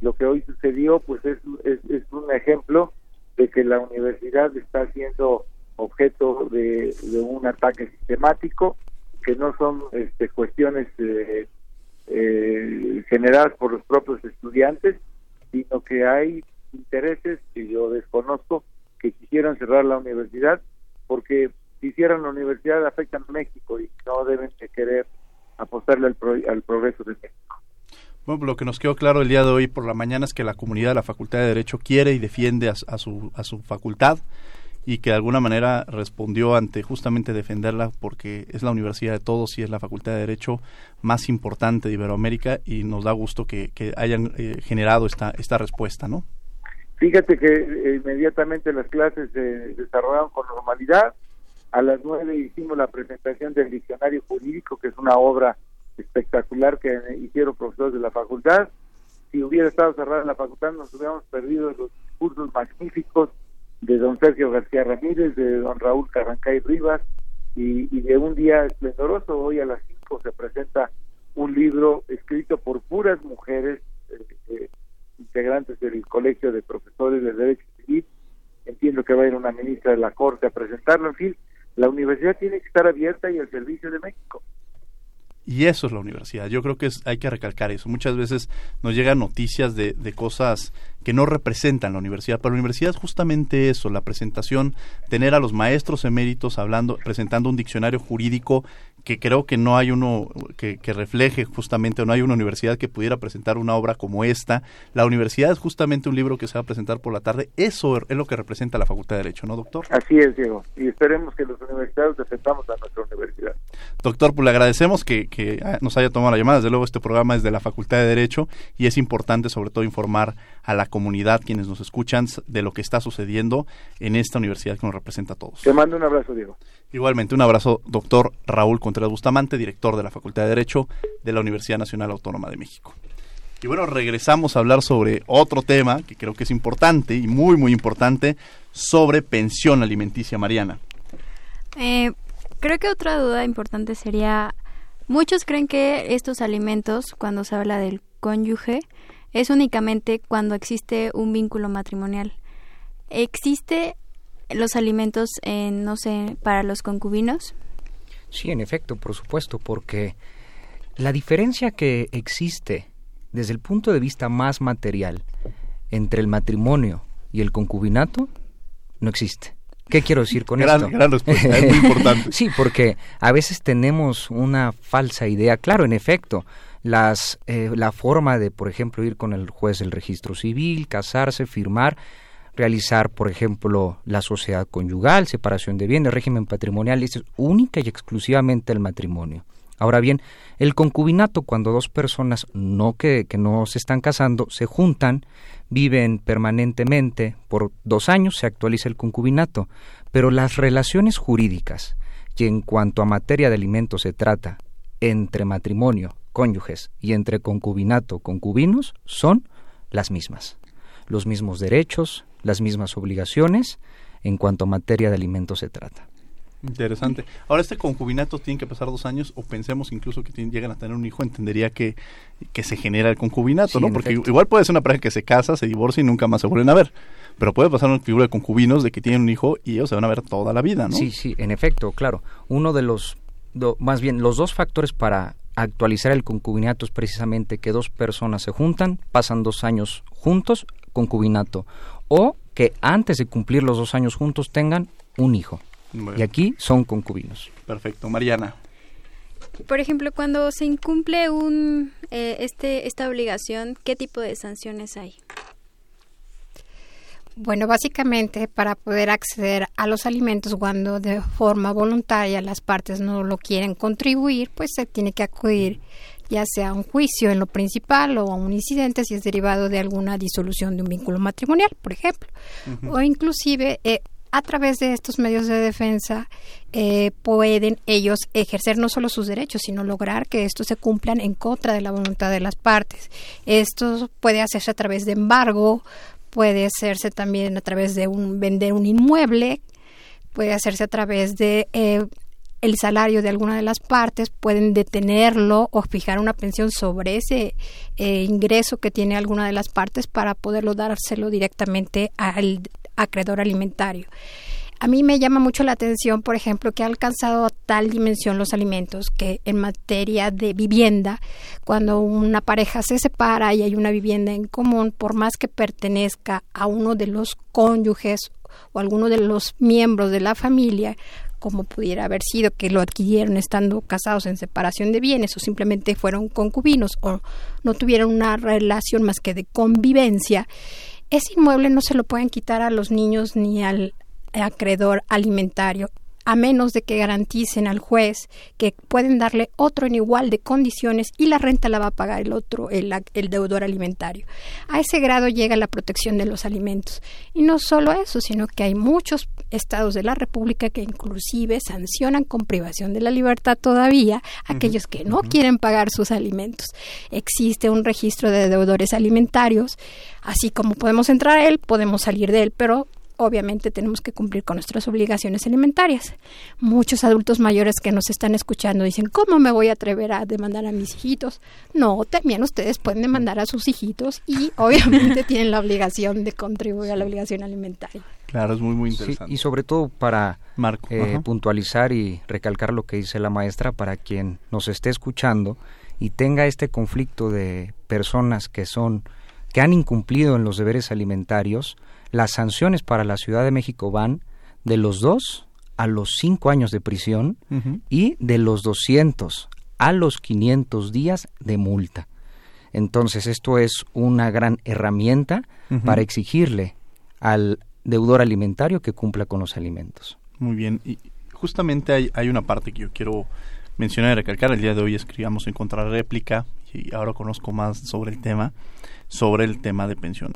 S14: lo que hoy sucedió pues es, es un ejemplo de que la universidad está siendo objeto de, un ataque sistemático, que no son este, cuestiones eh, eh, generadas por los propios estudiantes, sino que hay intereses que yo desconozco que quisieran cerrar la universidad, porque si cierran la universidad afectan a México y no deben de querer apostarle al, al progreso de México.
S1: Bueno, lo que nos quedó claro el día de hoy por la mañana es que la comunidad de la Facultad de Derecho quiere y defiende a, su, a su facultad y que de alguna manera respondió ante justamente defenderla porque es la universidad de todos y es la Facultad de Derecho más importante de Iberoamérica y nos da gusto que, hayan eh, generado esta, esta respuesta, ¿no?
S14: Fíjate que eh, inmediatamente las clases se desarrollaron con normalidad. A las nueve hicimos la presentación del diccionario jurídico, que es una obra espectacular que hicieron profesores de la facultad. Si hubiera estado cerrada la facultad, nos hubiéramos perdido los cursos magníficos de don Sergio García Ramírez, de don Raúl Carrancay Rivas, y, de un día esplendoroso, hoy a las 5 se presenta un libro escrito por puras mujeres, eh, eh, integrantes del Colegio de Profesores de Derecho Civil. Entiendo que va a ir una ministra de la Corte a presentarlo. En fin, la universidad tiene que estar abierta y al servicio de México.
S1: Y eso es la universidad. Yo creo que es, hay que recalcar eso. Muchas veces nos llegan noticias de, de cosas que no representan la universidad, pero la universidad es justamente eso, la presentación, tener a los maestros eméritos hablando, presentando un diccionario jurídico que creo que no hay uno que, que, refleje justamente, o no hay una universidad que pudiera presentar una obra como esta. La universidad es justamente un libro que se va a presentar por la tarde. Eso es lo que representa la Facultad de Derecho, ¿no, doctor?
S14: Así es, Diego. Y esperemos que los universidades defendamos a nuestra universidad.
S1: Doctor, pues le agradecemos que, que nos haya tomado la llamada. Desde luego, este programa es de la Facultad de Derecho y es importante, sobre todo, informar a la comunidad, quienes nos escuchan, de lo que está sucediendo en esta universidad que nos representa a todos.
S14: Te mando un abrazo, Diego.
S1: Igualmente, un abrazo, doctor Raúl Contreras Bustamante, director de la Facultad de Derecho de la Universidad Nacional Autónoma de México. Y bueno, regresamos a hablar sobre otro tema que creo que es importante y muy, muy importante, sobre pensión alimenticia, Mariana.
S2: Eh, creo que otra duda importante sería, muchos creen que estos alimentos, cuando se habla del cónyuge, es únicamente cuando existe un vínculo matrimonial. ¿Existe los alimentos, en, no sé, para los concubinos?
S12: Sí, en efecto, por supuesto, porque la diferencia que existe desde el punto de vista más material entre el matrimonio y el concubinato no existe. ¿Qué quiero decir con
S1: gran,
S12: esto?
S1: Gran respuesta, es muy importante.
S12: sí, porque a veces tenemos una falsa idea. Claro, en efecto, las, eh, la forma de, por ejemplo, ir con el juez del registro civil, casarse, firmar, realizar, por ejemplo, la sociedad conyugal, separación de bienes, régimen patrimonial, es única y exclusivamente el matrimonio. Ahora bien, el concubinato, cuando dos personas no que, que no se están casando, se juntan, viven permanentemente por dos años, se actualiza el concubinato, pero las relaciones jurídicas, y en cuanto a materia de alimentos se trata entre matrimonio, cónyuges, y entre concubinato, concubinos, son las mismas. Los mismos derechos, las mismas obligaciones en cuanto a materia de alimentos se trata.
S1: Interesante. Ahora, este concubinato tiene que pasar dos años, o pensemos incluso que tienen, llegan a tener un hijo, entendería que, que se genera el concubinato,
S12: Sí,
S1: ¿no? Porque
S12: efecto.
S1: igual puede ser una pareja que se casa, se divorcia y nunca más se vuelven a ver. Pero puede pasar una figura de concubinos de que tienen un hijo y ellos se van a ver toda la vida, ¿no?
S12: Sí, sí, en efecto, claro. Uno de los, do- más bien, los dos factores para actualizar el concubinato es precisamente que dos personas se juntan, pasan dos años juntos, concubinato, o que antes de cumplir los dos años juntos tengan un hijo.
S1: Bueno.
S12: Y aquí son concubinos.
S1: Perfecto. Mariana.
S2: Por ejemplo, cuando se incumple un, eh, este, esta obligación, ¿qué tipo de sanciones hay?
S13: Bueno, básicamente para poder acceder a los alimentos cuando de forma voluntaria las partes no lo quieren contribuir, pues se tiene que acudir ya sea un juicio en lo principal o a un incidente si es derivado de alguna disolución de un vínculo matrimonial, por ejemplo. O inclusive eh, a través de estos medios de defensa eh, pueden ellos ejercer no solo sus derechos, sino lograr que estos se cumplan en contra de la voluntad de las partes. Esto puede hacerse a través de embargo, puede hacerse también a través de un vender un inmueble, puede hacerse a través de eh, el salario de alguna de las partes, pueden detenerlo o fijar una pensión sobre ese eh, ingreso que tiene alguna de las partes para poderlo dárselo directamente al acreedor alimentario. A mí me llama mucho la atención, por ejemplo, que ha alcanzado a tal dimensión los alimentos que en materia de vivienda, cuando una pareja se separa y hay una vivienda en común, por más que pertenezca a uno de los cónyuges o alguno de los miembros de la familia, como pudiera haber sido que lo adquirieron estando casados en separación de bienes o simplemente fueron concubinos o no tuvieron una relación más que de convivencia, ese inmueble no se lo pueden quitar a los niños ni al acreedor alimentario a menos de que garanticen al juez que pueden darle otro en igual de condiciones y la renta la va a pagar el otro, el, el, deudor alimentario. A ese grado llega la protección de los alimentos. Y no solo eso, sino que hay muchos estados de la República que inclusive sancionan con privación de la libertad todavía a aquellos que no quieren pagar sus alimentos. Existe un registro de deudores alimentarios, así como podemos entrar a él, podemos salir de él, pero obviamente tenemos que cumplir con nuestras obligaciones alimentarias. Muchos adultos mayores que nos están escuchando dicen, ¿cómo me voy a atrever a demandar a mis hijitos? No, también ustedes pueden demandar a sus hijitos y obviamente tienen la obligación de contribuir a la obligación alimentaria.
S1: Claro, es muy, muy interesante.
S12: y sobre todo para
S1: Marco,
S12: eh, puntualizar y recalcar lo que dice la maestra para quien nos esté escuchando y tenga este conflicto de personas que son que han incumplido en los deberes alimentarios, las sanciones para la Ciudad de México van de los dos a los cinco años de prisión y de los 200 a los 500 días de multa. Entonces esto es una gran herramienta para exigirle al deudor alimentario que cumpla con los alimentos.
S1: Muy bien, y justamente hay, hay una parte que yo quiero mencionar y recalcar. El día de hoy escribamos en contrarréplica y ahora conozco más sobre el tema, sobre el tema de pensión.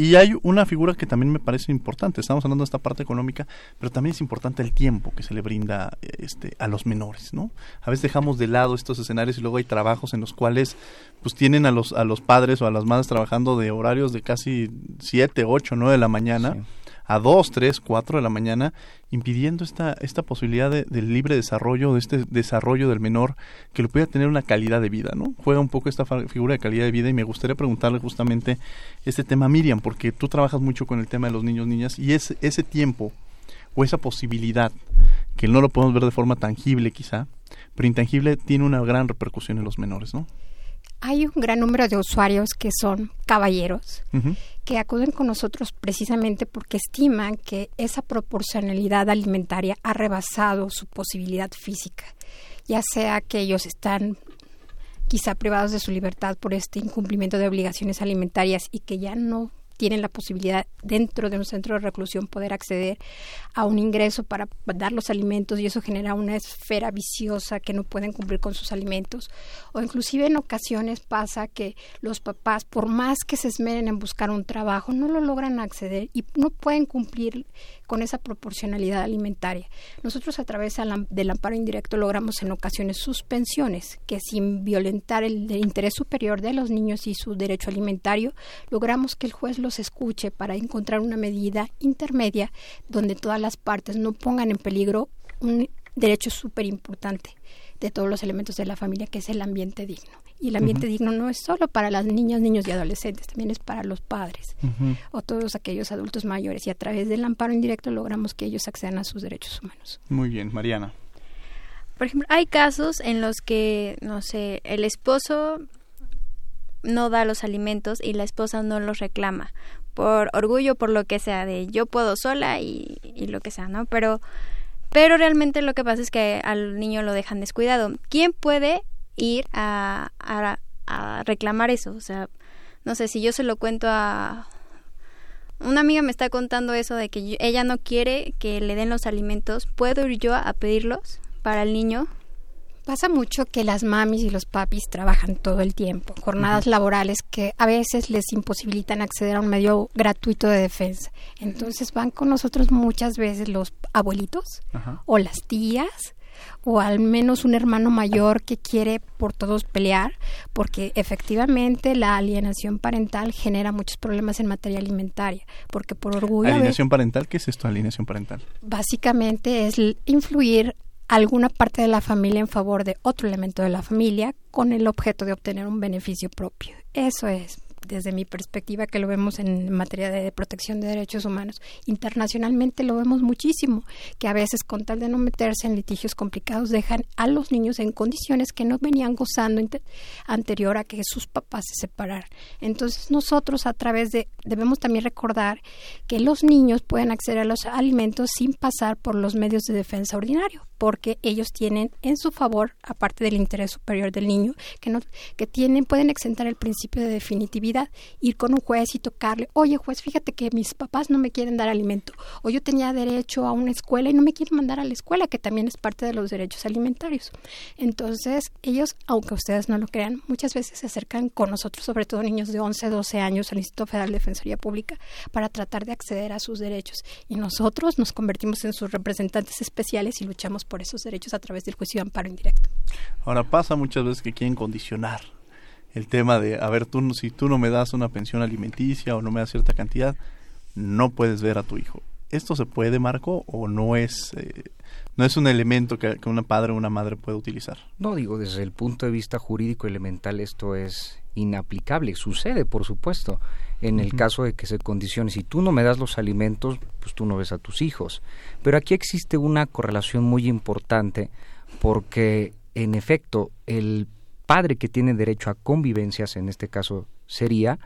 S1: Y hay una figura que también me parece importante. Estamos hablando de esta parte económica, pero también es importante el tiempo que se le brinda este, a los menores, ¿no? A veces dejamos de lado estos escenarios y luego hay trabajos en los cuales pues tienen a los a los padres o a las madres trabajando de horarios de casi 7, 8, 9 de la mañana a 2, 3, 4 de la mañana, impidiendo esta, esta posibilidad de, del libre desarrollo, de este desarrollo del menor, que lo pueda tener una calidad de vida, ¿no? Juega un poco esta figura de calidad de vida y me gustaría preguntarle justamente este tema a Miriam, porque tú trabajas mucho con el tema de los niños, niñas, y es ese tiempo o esa posibilidad, que no lo podemos ver de forma tangible quizá, pero intangible tiene una gran repercusión en los menores, ¿no?
S13: Hay un gran número de usuarios que son caballeros, que acuden con nosotros precisamente porque estiman que esa proporcionalidad alimentaria ha rebasado su posibilidad física, ya sea que ellos están quizá privados de su libertad por este incumplimiento de obligaciones alimentarias y que ya no tienen la posibilidad dentro de un centro de reclusión poder acceder a un ingreso para dar los alimentos y eso genera una esfera viciosa que no pueden cumplir con sus alimentos. O inclusive en ocasiones pasa que los papás por más que se esmeren en buscar un trabajo no lo logran acceder y no pueden cumplir con esa proporcionalidad alimentaria. Nosotros a través del amparo indirecto logramos en ocasiones suspensiones que sin violentar el, interés superior de los niños y su derecho alimentario, logramos que el juez los escuche para encontrar una medida intermedia donde todas las partes no pongan en peligro un derecho súper importante de todos los elementos de la familia, que es el ambiente digno. Y el ambiente digno no es solo para las niñas, niños y adolescentes, también es para los padres o todos aquellos adultos mayores. Y a través del amparo indirecto logramos que ellos accedan a sus derechos humanos.
S1: Muy bien, Mariana.
S2: Por ejemplo, hay casos en los que, no sé, el esposo no da los alimentos y la esposa no los reclama por orgullo, por lo que sea, de yo puedo sola y, y lo que sea, ¿no? Pero, pero realmente lo que pasa es que al niño lo dejan descuidado. ¿Quién puede ir a, a, reclamar eso. O sea, no sé, si yo se lo cuento a... Una amiga me está contando eso de que ella no quiere que le den los alimentos. ¿Puedo ir yo a pedirlos para el niño?
S13: Pasa mucho que las mamis y los papis trabajan todo el tiempo, jornadas laborales que a veces les imposibilitan acceder a un medio gratuito de defensa. Entonces van con nosotros muchas veces los abuelitos o las tías o al menos un hermano mayor que quiere por todos pelear, porque efectivamente la alienación parental genera muchos problemas en materia alimentaria, porque por orgullo...
S1: ¿Alienación parental? ¿Qué es esto, alienación parental?
S13: Básicamente es influir alguna parte de la familia en favor de otro elemento de la familia con el objeto de obtener un beneficio propio. Eso es desde mi perspectiva que lo vemos en materia de protección de derechos humanos. Internacionalmente lo vemos muchísimo, que a veces con tal de no meterse en litigios complicados dejan a los niños en condiciones que no venían gozando anterior a que sus papás se separaran. Entonces nosotros a través de, debemos también recordar que los niños pueden acceder a los alimentos sin pasar por los medios de defensa ordinario porque ellos tienen en su favor, aparte del interés superior del niño, que no, que tienen, pueden exentar el principio de definitividad, ir con un juez y tocarle, oye juez, fíjate que mis papás no me quieren dar alimento, o yo tenía derecho a una escuela y no me quieren mandar a la escuela, que también es parte de los derechos alimentarios. Entonces, ellos, aunque ustedes no lo crean, muchas veces se acercan con nosotros, sobre todo niños de 11, 12 años, al Instituto Federal de Defensoría Pública, para tratar de acceder a sus derechos. Y nosotros nos convertimos en sus representantes especiales y luchamos por esos derechos a través del juicio de amparo indirecto.
S1: Ahora pasa muchas veces que quieren condicionar el tema de, a ver, tú, si tú no me das una pensión alimenticia o no me das cierta cantidad, no puedes ver a tu hijo. ¿Esto se puede, Marco, o no es, eh, no es un elemento que, que una padre o una madre puede utilizar?
S12: No, digo, desde el punto de vista jurídico elemental esto es inaplicable. Sucede, por supuesto. En el caso de que se condicione, si tú no me das los alimentos, pues tú no ves a tus hijos. Pero aquí existe una correlación muy importante porque, en efecto, el padre que tiene derecho a convivencias, en este caso sería,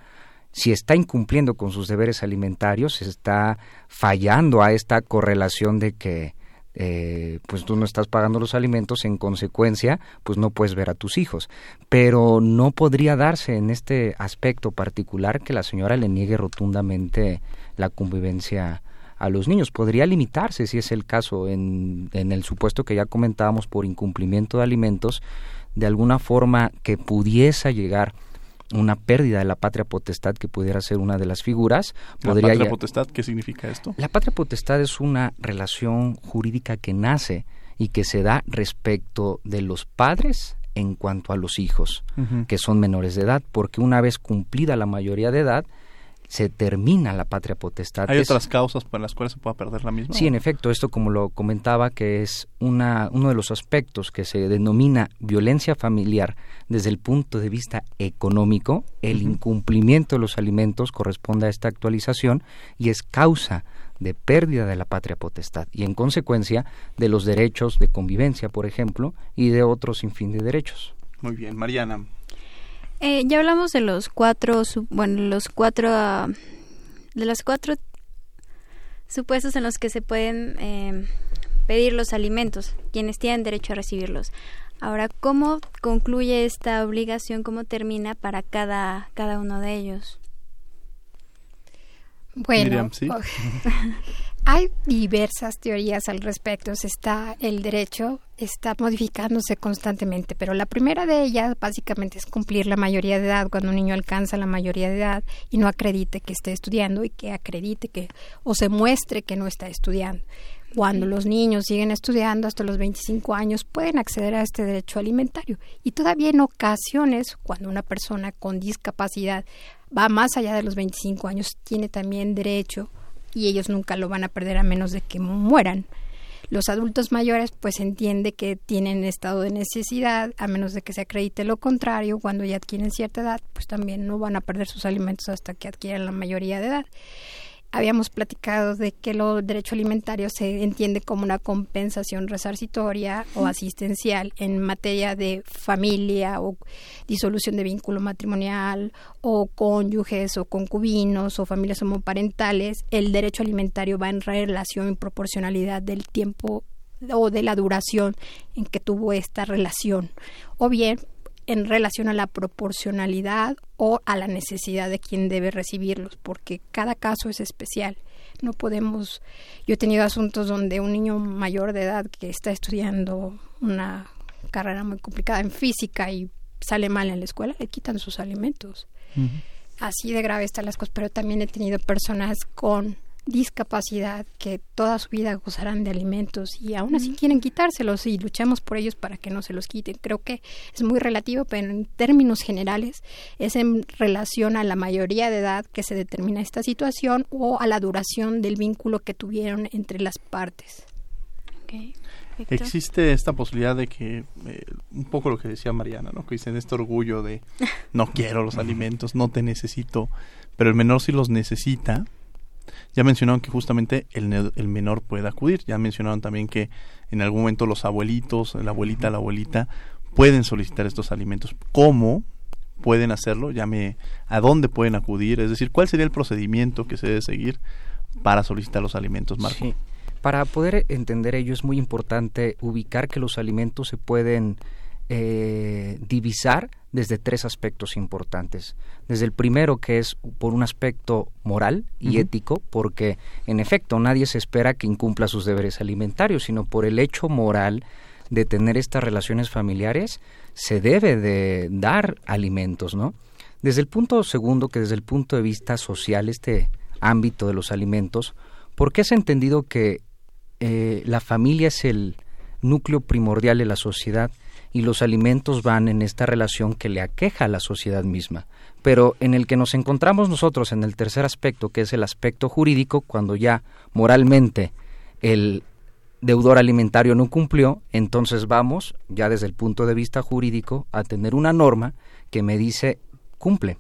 S12: si está incumpliendo con sus deberes alimentarios, está fallando a esta correlación de que eh, pues tú no estás pagando los alimentos, en consecuencia, pues no puedes ver a tus hijos. Pero no podría darse en este aspecto particular que la señora le niegue rotundamente la convivencia a los niños. Podría limitarse, si es el caso, en, en el supuesto que ya comentábamos por incumplimiento de alimentos, de alguna forma que pudiese llegar una pérdida de la patria potestad que pudiera ser una de las figuras.
S1: ¿La patria potestad qué significa esto?
S12: La patria potestad es una relación jurídica que nace y que se da respecto de los padres en cuanto a los hijos, que son menores de edad, porque una vez cumplida la mayoría de edad, se termina la patria potestad.
S1: ¿Hay otras causas por las cuales se pueda perder la misma?
S12: Sí, en efecto, esto como lo comentaba, que es una, uno de los aspectos que se denomina violencia familiar desde el punto de vista económico, el incumplimiento de los alimentos corresponde a esta actualización y es causa de pérdida de la patria potestad y en consecuencia de los derechos de convivencia, por ejemplo, y de otros sin fin de derechos.
S1: Muy bien, Mariana.
S2: Eh, ya hablamos de los cuatro, bueno, los cuatro, ah, de los cuatro supuestos en los que se pueden em, pedir los alimentos, quienes tienen derecho a recibirlos. Ahora, ¿cómo concluye esta obligación? ¿Cómo termina para cada, cada uno de ellos?
S13: Bueno, hay diversas teorías al respecto. está el derecho, está modificándose constantemente, pero la primera de ellas básicamente es cumplir la mayoría de edad cuando un niño alcanza la mayoría de edad y no acredite que esté estudiando y que acredite que o se muestre que no está estudiando. Cuando los niños siguen estudiando hasta los 25 años pueden acceder a este derecho alimentario y todavía en ocasiones cuando una persona con discapacidad va más allá de los 25 años, tiene también derecho y ellos nunca lo van a perder a menos de que mueran. Los adultos mayores pues entiende que tienen estado de necesidad, a menos de que se acredite lo contrario, cuando ya adquieren cierta edad, pues también no van a perder sus alimentos hasta que adquieran la mayoría de edad habíamos platicado de que el derecho alimentario se entiende como una compensación resarcitoria o asistencial en materia de familia o disolución de vínculo matrimonial o cónyuges o concubinos o familias homoparentales. El derecho alimentario va en relación y proporcionalidad del tiempo o de la duración en que tuvo esta relación. O bien en relación a la proporcionalidad o a la necesidad de quien debe recibirlos, porque cada caso es especial. No podemos, yo he tenido asuntos donde un niño mayor de edad que está estudiando una carrera muy complicada en física y sale mal en la escuela, le quitan sus alimentos. Así de grave están las cosas, pero también he tenido personas con discapacidad que toda su vida gozarán de alimentos y aún así quieren quitárselos y luchamos por ellos para que no se los quiten. Creo que es muy relativo, pero en términos generales es en relación a la mayoría de edad que se determina esta situación o a la duración del vínculo que tuvieron entre las partes.
S1: Existe esta posibilidad de que, eh, un poco lo que decía Mariana, ¿no? que dicen este orgullo de no quiero los alimentos, no te necesito, pero el menor si los necesita, ya mencionaron que justamente el, el, menor puede acudir. Ya mencionaron también que en algún momento los abuelitos, la abuelita, la abuelita, pueden solicitar estos alimentos. ¿Cómo pueden hacerlo? Llame a dónde pueden acudir. Es decir, ¿cuál sería el procedimiento que se debe seguir para solicitar los alimentos, Marco?
S12: Para poder entender ello es muy importante ubicar que los alimentos se pueden eh, divisar desde tres aspectos importantes. Desde el primero, que es por un aspecto moral y ético, porque en efecto nadie se espera que incumpla sus deberes alimentarios, sino por el hecho moral de tener estas relaciones familiares, se debe de dar alimentos, ¿no? Desde el punto segundo, que desde el punto de vista social, este ámbito de los alimentos, porque es entendido que eh, la familia es el núcleo primordial de la sociedad y los alimentos van en esta relación que le aqueja a la sociedad misma. Pero en el que nos encontramos nosotros en el tercer aspecto, que es el aspecto jurídico, cuando ya moralmente el deudor alimentario no cumplió, entonces vamos, ya desde el punto de vista jurídico, a tener una norma que me dice cumple.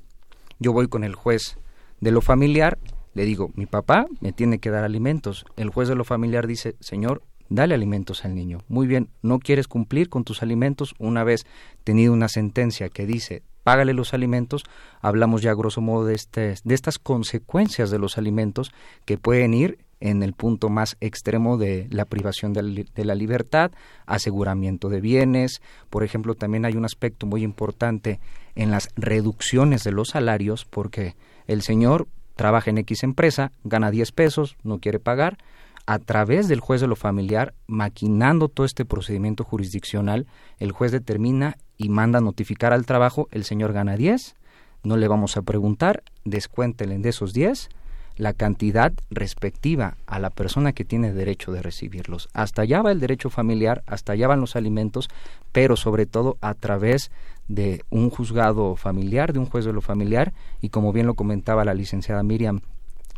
S12: Yo voy con el juez De lo familiar, le digo, mi papá me tiene que dar alimentos. El juez de lo familiar dice, señor, dale alimentos al niño. Muy bien, no quieres cumplir con tus alimentos una vez tenido una sentencia que dice págale los alimentos, hablamos ya grosso modo de, este, de estas consecuencias de los alimentos que pueden ir en el punto más extremo de la privación de, la libertad, aseguramiento de bienes, por ejemplo, también hay un aspecto muy importante en las reducciones de los salarios, porque el señor trabaja en X empresa, gana 10 pesos, no quiere pagar, a través del juez de lo familiar, maquinando todo este procedimiento jurisdiccional, el juez determina y manda notificar al trabajo, el señor gana 10, no le vamos a preguntar, descuéntele de esos 10 la cantidad respectiva a la persona que tiene derecho de recibirlos. Hasta allá va el derecho familiar, hasta allá van los alimentos, pero sobre todo a través de un juzgado familiar, de un juez de lo familiar, y como bien lo comentaba la licenciada Miriam,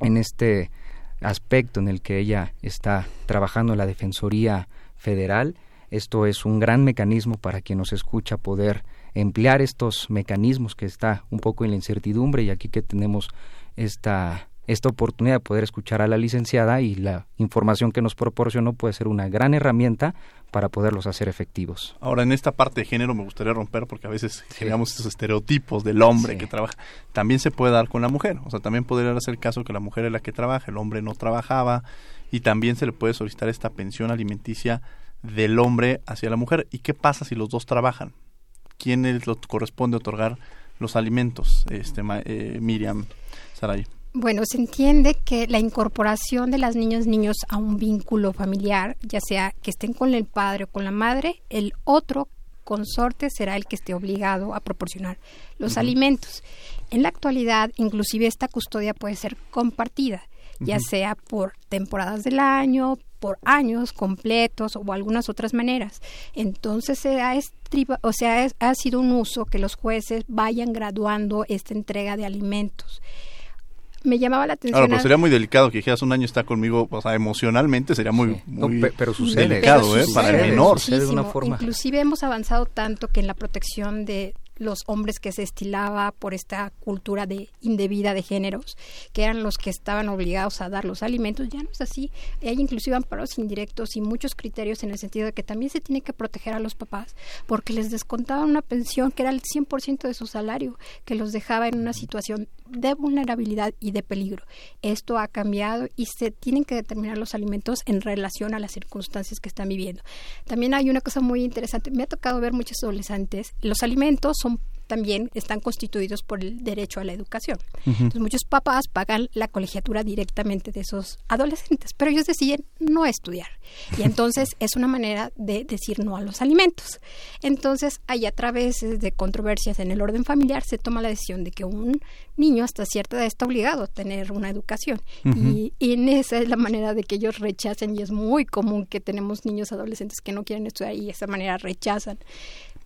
S12: en este aspecto en el que ella está trabajando la Defensoría Federal, esto es un gran mecanismo para quien nos escucha poder emplear estos mecanismos que está un poco en la incertidumbre y aquí que tenemos esta esta oportunidad de poder escuchar a la licenciada y la información que nos proporcionó puede ser una gran herramienta para poderlos hacer efectivos.
S1: Ahora, en esta parte de género me gustaría romper porque a veces generamos estos estereotipos del hombre que trabaja. También se puede dar con la mujer. O sea, también podría el caso que la mujer es la que trabaja, el hombre no trabajaba y también se le puede solicitar esta pensión alimenticia del hombre hacia la mujer. ¿Y qué pasa si los dos trabajan? ¿Quién les corresponde otorgar los alimentos? Este, eh, Miriam Saray.
S13: Bueno, se entiende que la incorporación de las niñas niños a un vínculo familiar, ya sea que estén con el padre o con la madre, el otro consorte será el que esté obligado a proporcionar los alimentos. En la actualidad, inclusive esta custodia puede ser compartida, ya sea por temporadas del año, por años completos o algunas otras maneras. Entonces se ha o sea, ha sido un uso que los jueces vayan graduando esta entrega de alimentos me llamaba la atención.
S1: Claro, pero sería muy delicado que dijeras un año está conmigo, o sea, emocionalmente sería muy,
S12: pero sucede,
S1: delicado, ¿eh? para el menor.
S13: de una forma. Inclusive hemos avanzado tanto que en la protección de los hombres que se estilaba por esta cultura de indebida de géneros, que eran los que estaban obligados a dar los alimentos, ya no es así. Hay inclusive amparos indirectos y muchos criterios en el sentido de que también se tiene que proteger a los papás porque les descontaban una pensión que era el 100% de su salario, que los dejaba en una situación de vulnerabilidad y de peligro. Esto ha cambiado y se tienen que determinar los alimentos en relación a las circunstancias que están viviendo. También hay una cosa muy interesante. Me ha tocado ver muchos adolescentes. Los alimentos son también están constituidos por el derecho a la educación. Entonces muchos papás pagan la colegiatura directamente de esos adolescentes, pero ellos deciden no estudiar. Y entonces es una manera de decir no a los alimentos. Entonces, ahí a través de controversias en el orden familiar se toma la decisión de que un niño hasta cierta edad está obligado a tener una educación. y, y, en esa es la manera de que ellos rechacen y es muy común que tenemos niños adolescentes que no quieren estudiar y de esa manera rechazan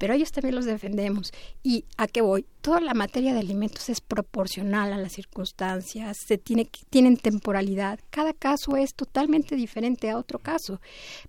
S13: pero ellos también los defendemos. ¿Y a qué voy? Toda la materia de alimentos es proporcional a las circunstancias, se tiene, tienen temporalidad. Cada caso es totalmente diferente a otro caso,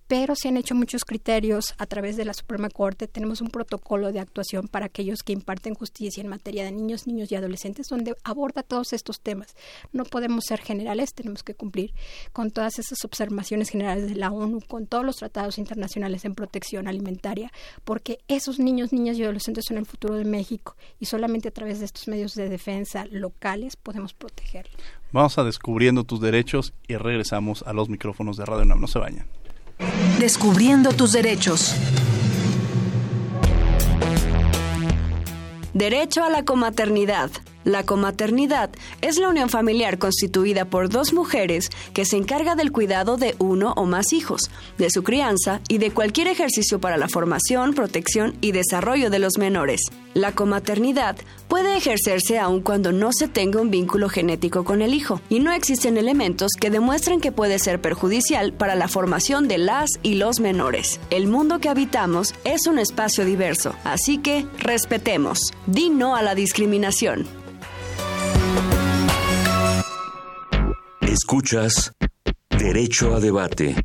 S13: pero se han hecho muchos criterios a través de la Suprema Corte. Tenemos un protocolo de actuación para aquellos que imparten justicia en materia de niños, niños y adolescentes, donde aborda todos estos temas. No podemos ser generales, tenemos que cumplir con todas esas observaciones generales de la ONU, con todos los tratados internacionales en protección alimentaria, porque esos niños, niñas y adolescentes son el futuro de México y solamente a través de estos medios de defensa locales podemos protegerlos.
S1: Vamos a descubriendo tus derechos y regresamos a los micrófonos de Radio NAM. No se bañan.
S3: Descubriendo tus derechos. Derecho a la comaternidad. La comaternidad es la unión familiar constituida por dos mujeres que se encarga del cuidado de uno o más hijos, de su crianza y de cualquier ejercicio para la formación, protección y desarrollo de los menores. La comaternidad puede ejercerse aun cuando no se tenga un vínculo genético con el hijo y no existen elementos que demuestren que puede ser perjudicial para la formación de las y los menores. El mundo que habitamos es un espacio diverso, así que respetemos. Di no a la discriminación.
S11: Escuchas Derecho a Debate.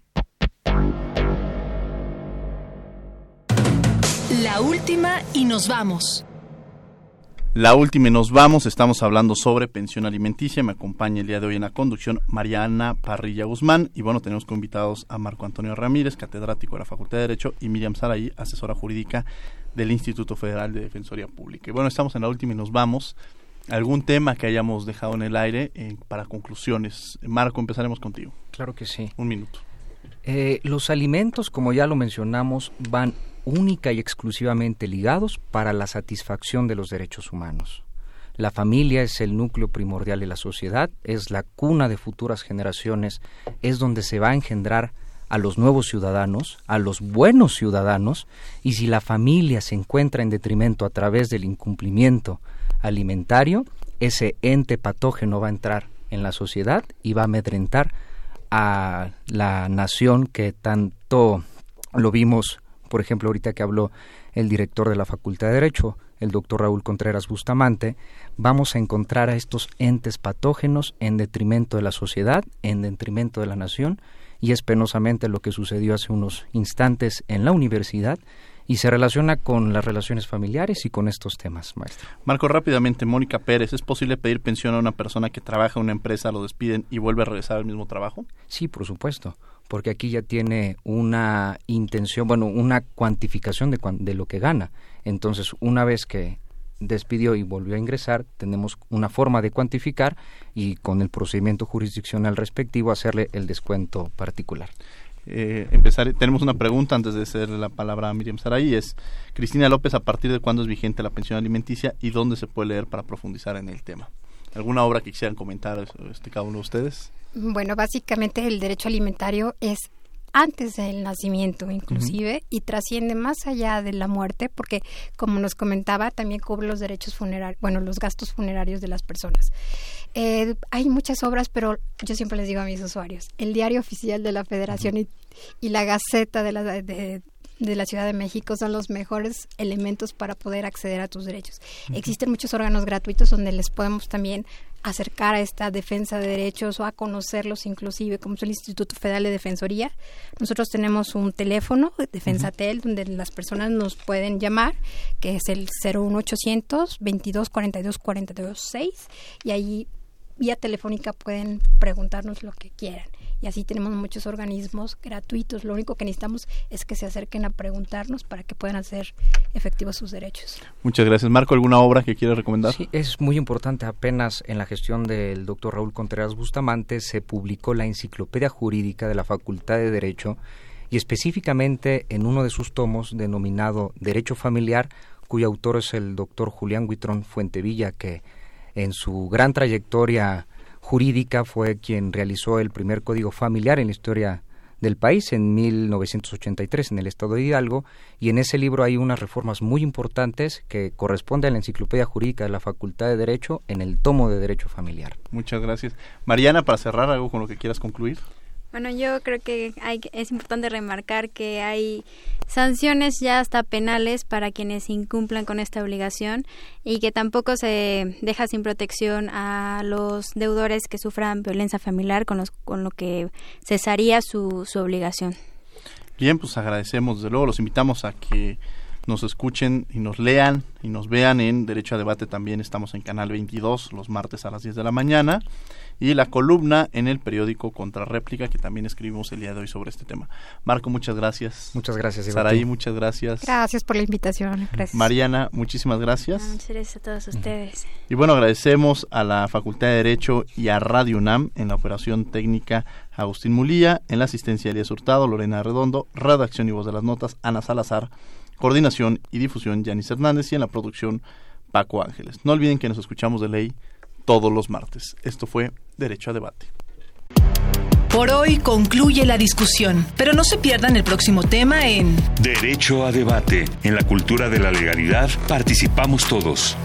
S3: La última y nos vamos.
S1: La última y nos vamos, estamos hablando sobre pensión alimenticia. Me acompaña el día de hoy en la conducción Mariana Parrilla Guzmán. Y bueno, tenemos como invitados a Marco Antonio Ramírez, catedrático de la Facultad de Derecho, y Miriam Saraí, asesora jurídica del Instituto Federal de Defensoría Pública. Y bueno, estamos en la última y nos vamos. ¿Algún tema que hayamos dejado en el aire eh, para conclusiones? Marco, empezaremos contigo.
S12: Claro que sí.
S1: Un minuto.
S12: Eh, los alimentos, como ya lo mencionamos, van única y exclusivamente ligados para la satisfacción de los derechos humanos. La familia es el núcleo primordial de la sociedad, es la cuna de futuras generaciones, es donde se va a engendrar a los nuevos ciudadanos, a los buenos ciudadanos, y si la familia se encuentra en detrimento a través del incumplimiento alimentario, ese ente patógeno va a entrar en la sociedad y va a amedrentar a la nación que tanto lo vimos por ejemplo, ahorita que habló el director de la Facultad de Derecho, el doctor Raúl Contreras Bustamante, vamos a encontrar a estos entes patógenos en detrimento de la sociedad, en detrimento de la nación, y es penosamente lo que sucedió hace unos instantes en la universidad, y se relaciona con las relaciones familiares y con estos temas, maestro.
S1: Marco, rápidamente, Mónica Pérez, ¿es posible pedir pensión a una persona que trabaja en una empresa, lo despiden y vuelve a regresar al mismo trabajo?
S12: Sí, por supuesto porque aquí ya tiene una intención, bueno, una cuantificación de, de lo que gana. Entonces, una vez que despidió y volvió a ingresar, tenemos una forma de cuantificar y con el procedimiento jurisdiccional respectivo hacerle el descuento particular.
S1: Eh, empezar, tenemos una pregunta antes de hacer la palabra a Miriam Saray, es Cristina López, ¿a partir de cuándo es vigente la pensión alimenticia y dónde se puede leer para profundizar en el tema? ¿Alguna obra que quisieran comentar este, cada uno de ustedes?
S13: Bueno, básicamente el derecho alimentario es antes del nacimiento inclusive y trasciende más allá de la muerte porque como nos comentaba también cubre los derechos funerarios, bueno, los gastos funerarios de las personas. Eh, hay muchas obras, pero yo siempre les digo a mis usuarios, el diario oficial de la Federación y, y, la Gaceta de la, de, de la Ciudad de México son los mejores elementos para poder acceder a tus derechos. Existen muchos órganos gratuitos donde les podemos también acercar a esta defensa de derechos o a conocerlos inclusive, como es el Instituto Federal de Defensoría. Nosotros tenemos un teléfono, Defensatel, donde las personas nos pueden llamar, que es el 01800 22 42 42 6 y ahí vía telefónica pueden preguntarnos lo que quieran y así tenemos muchos organismos gratuitos. Lo único que necesitamos es que se acerquen a preguntarnos para que puedan hacer efectivos sus derechos.
S1: Muchas gracias. Marco, ¿alguna obra que quieras recomendar?
S12: Sí, es muy importante. Apenas en la gestión del doctor Raúl Contreras Bustamante se publicó la enciclopedia jurídica de la Facultad de Derecho y específicamente en uno de sus tomos denominado Derecho Familiar, cuyo autor es el doctor Julián Huitrón Fuentevilla, que en su gran trayectoria jurídica fue quien realizó el primer código familiar en la historia del país en 1983 en el estado de Hidalgo y en ese libro hay unas reformas muy importantes que corresponden a la enciclopedia jurídica de la Facultad de Derecho en el tomo de Derecho Familiar.
S1: Muchas gracias. Mariana, para cerrar, algo con lo que quieras concluir.
S2: Bueno, yo creo que hay, es importante remarcar que hay sanciones ya hasta penales para quienes incumplan con esta obligación y que tampoco se deja sin protección a los deudores que sufran violencia familiar con, los, con lo que cesaría su, su obligación.
S1: Bien, pues agradecemos, desde luego los invitamos a que nos escuchen y nos lean y nos vean en Derecho a Debate también estamos en Canal 22 los martes a las 10 de la mañana y la columna en el periódico Contrarréplica, que también escribimos el día de hoy sobre este tema. Marco, muchas gracias.
S12: Muchas gracias.
S1: Saraí, muchas gracias.
S13: Gracias por la invitación. Gracias.
S1: Mariana, muchísimas gracias.
S2: muchas gracias a todos ustedes.
S1: Y bueno, agradecemos a la Facultad de Derecho y a Radio UNAM en la operación técnica Agustín Mulía, en la asistencia Elías Hurtado, Lorena Redondo, redacción y voz de las notas Ana Salazar, coordinación y difusión Yanis Hernández y en la producción Paco Ángeles. No olviden que nos escuchamos de ley todos los martes. Esto fue Derecho a Debate.
S15: Por hoy concluye la discusión, pero no se pierdan el próximo tema en
S11: Derecho a Debate. En la cultura de la legalidad participamos todos.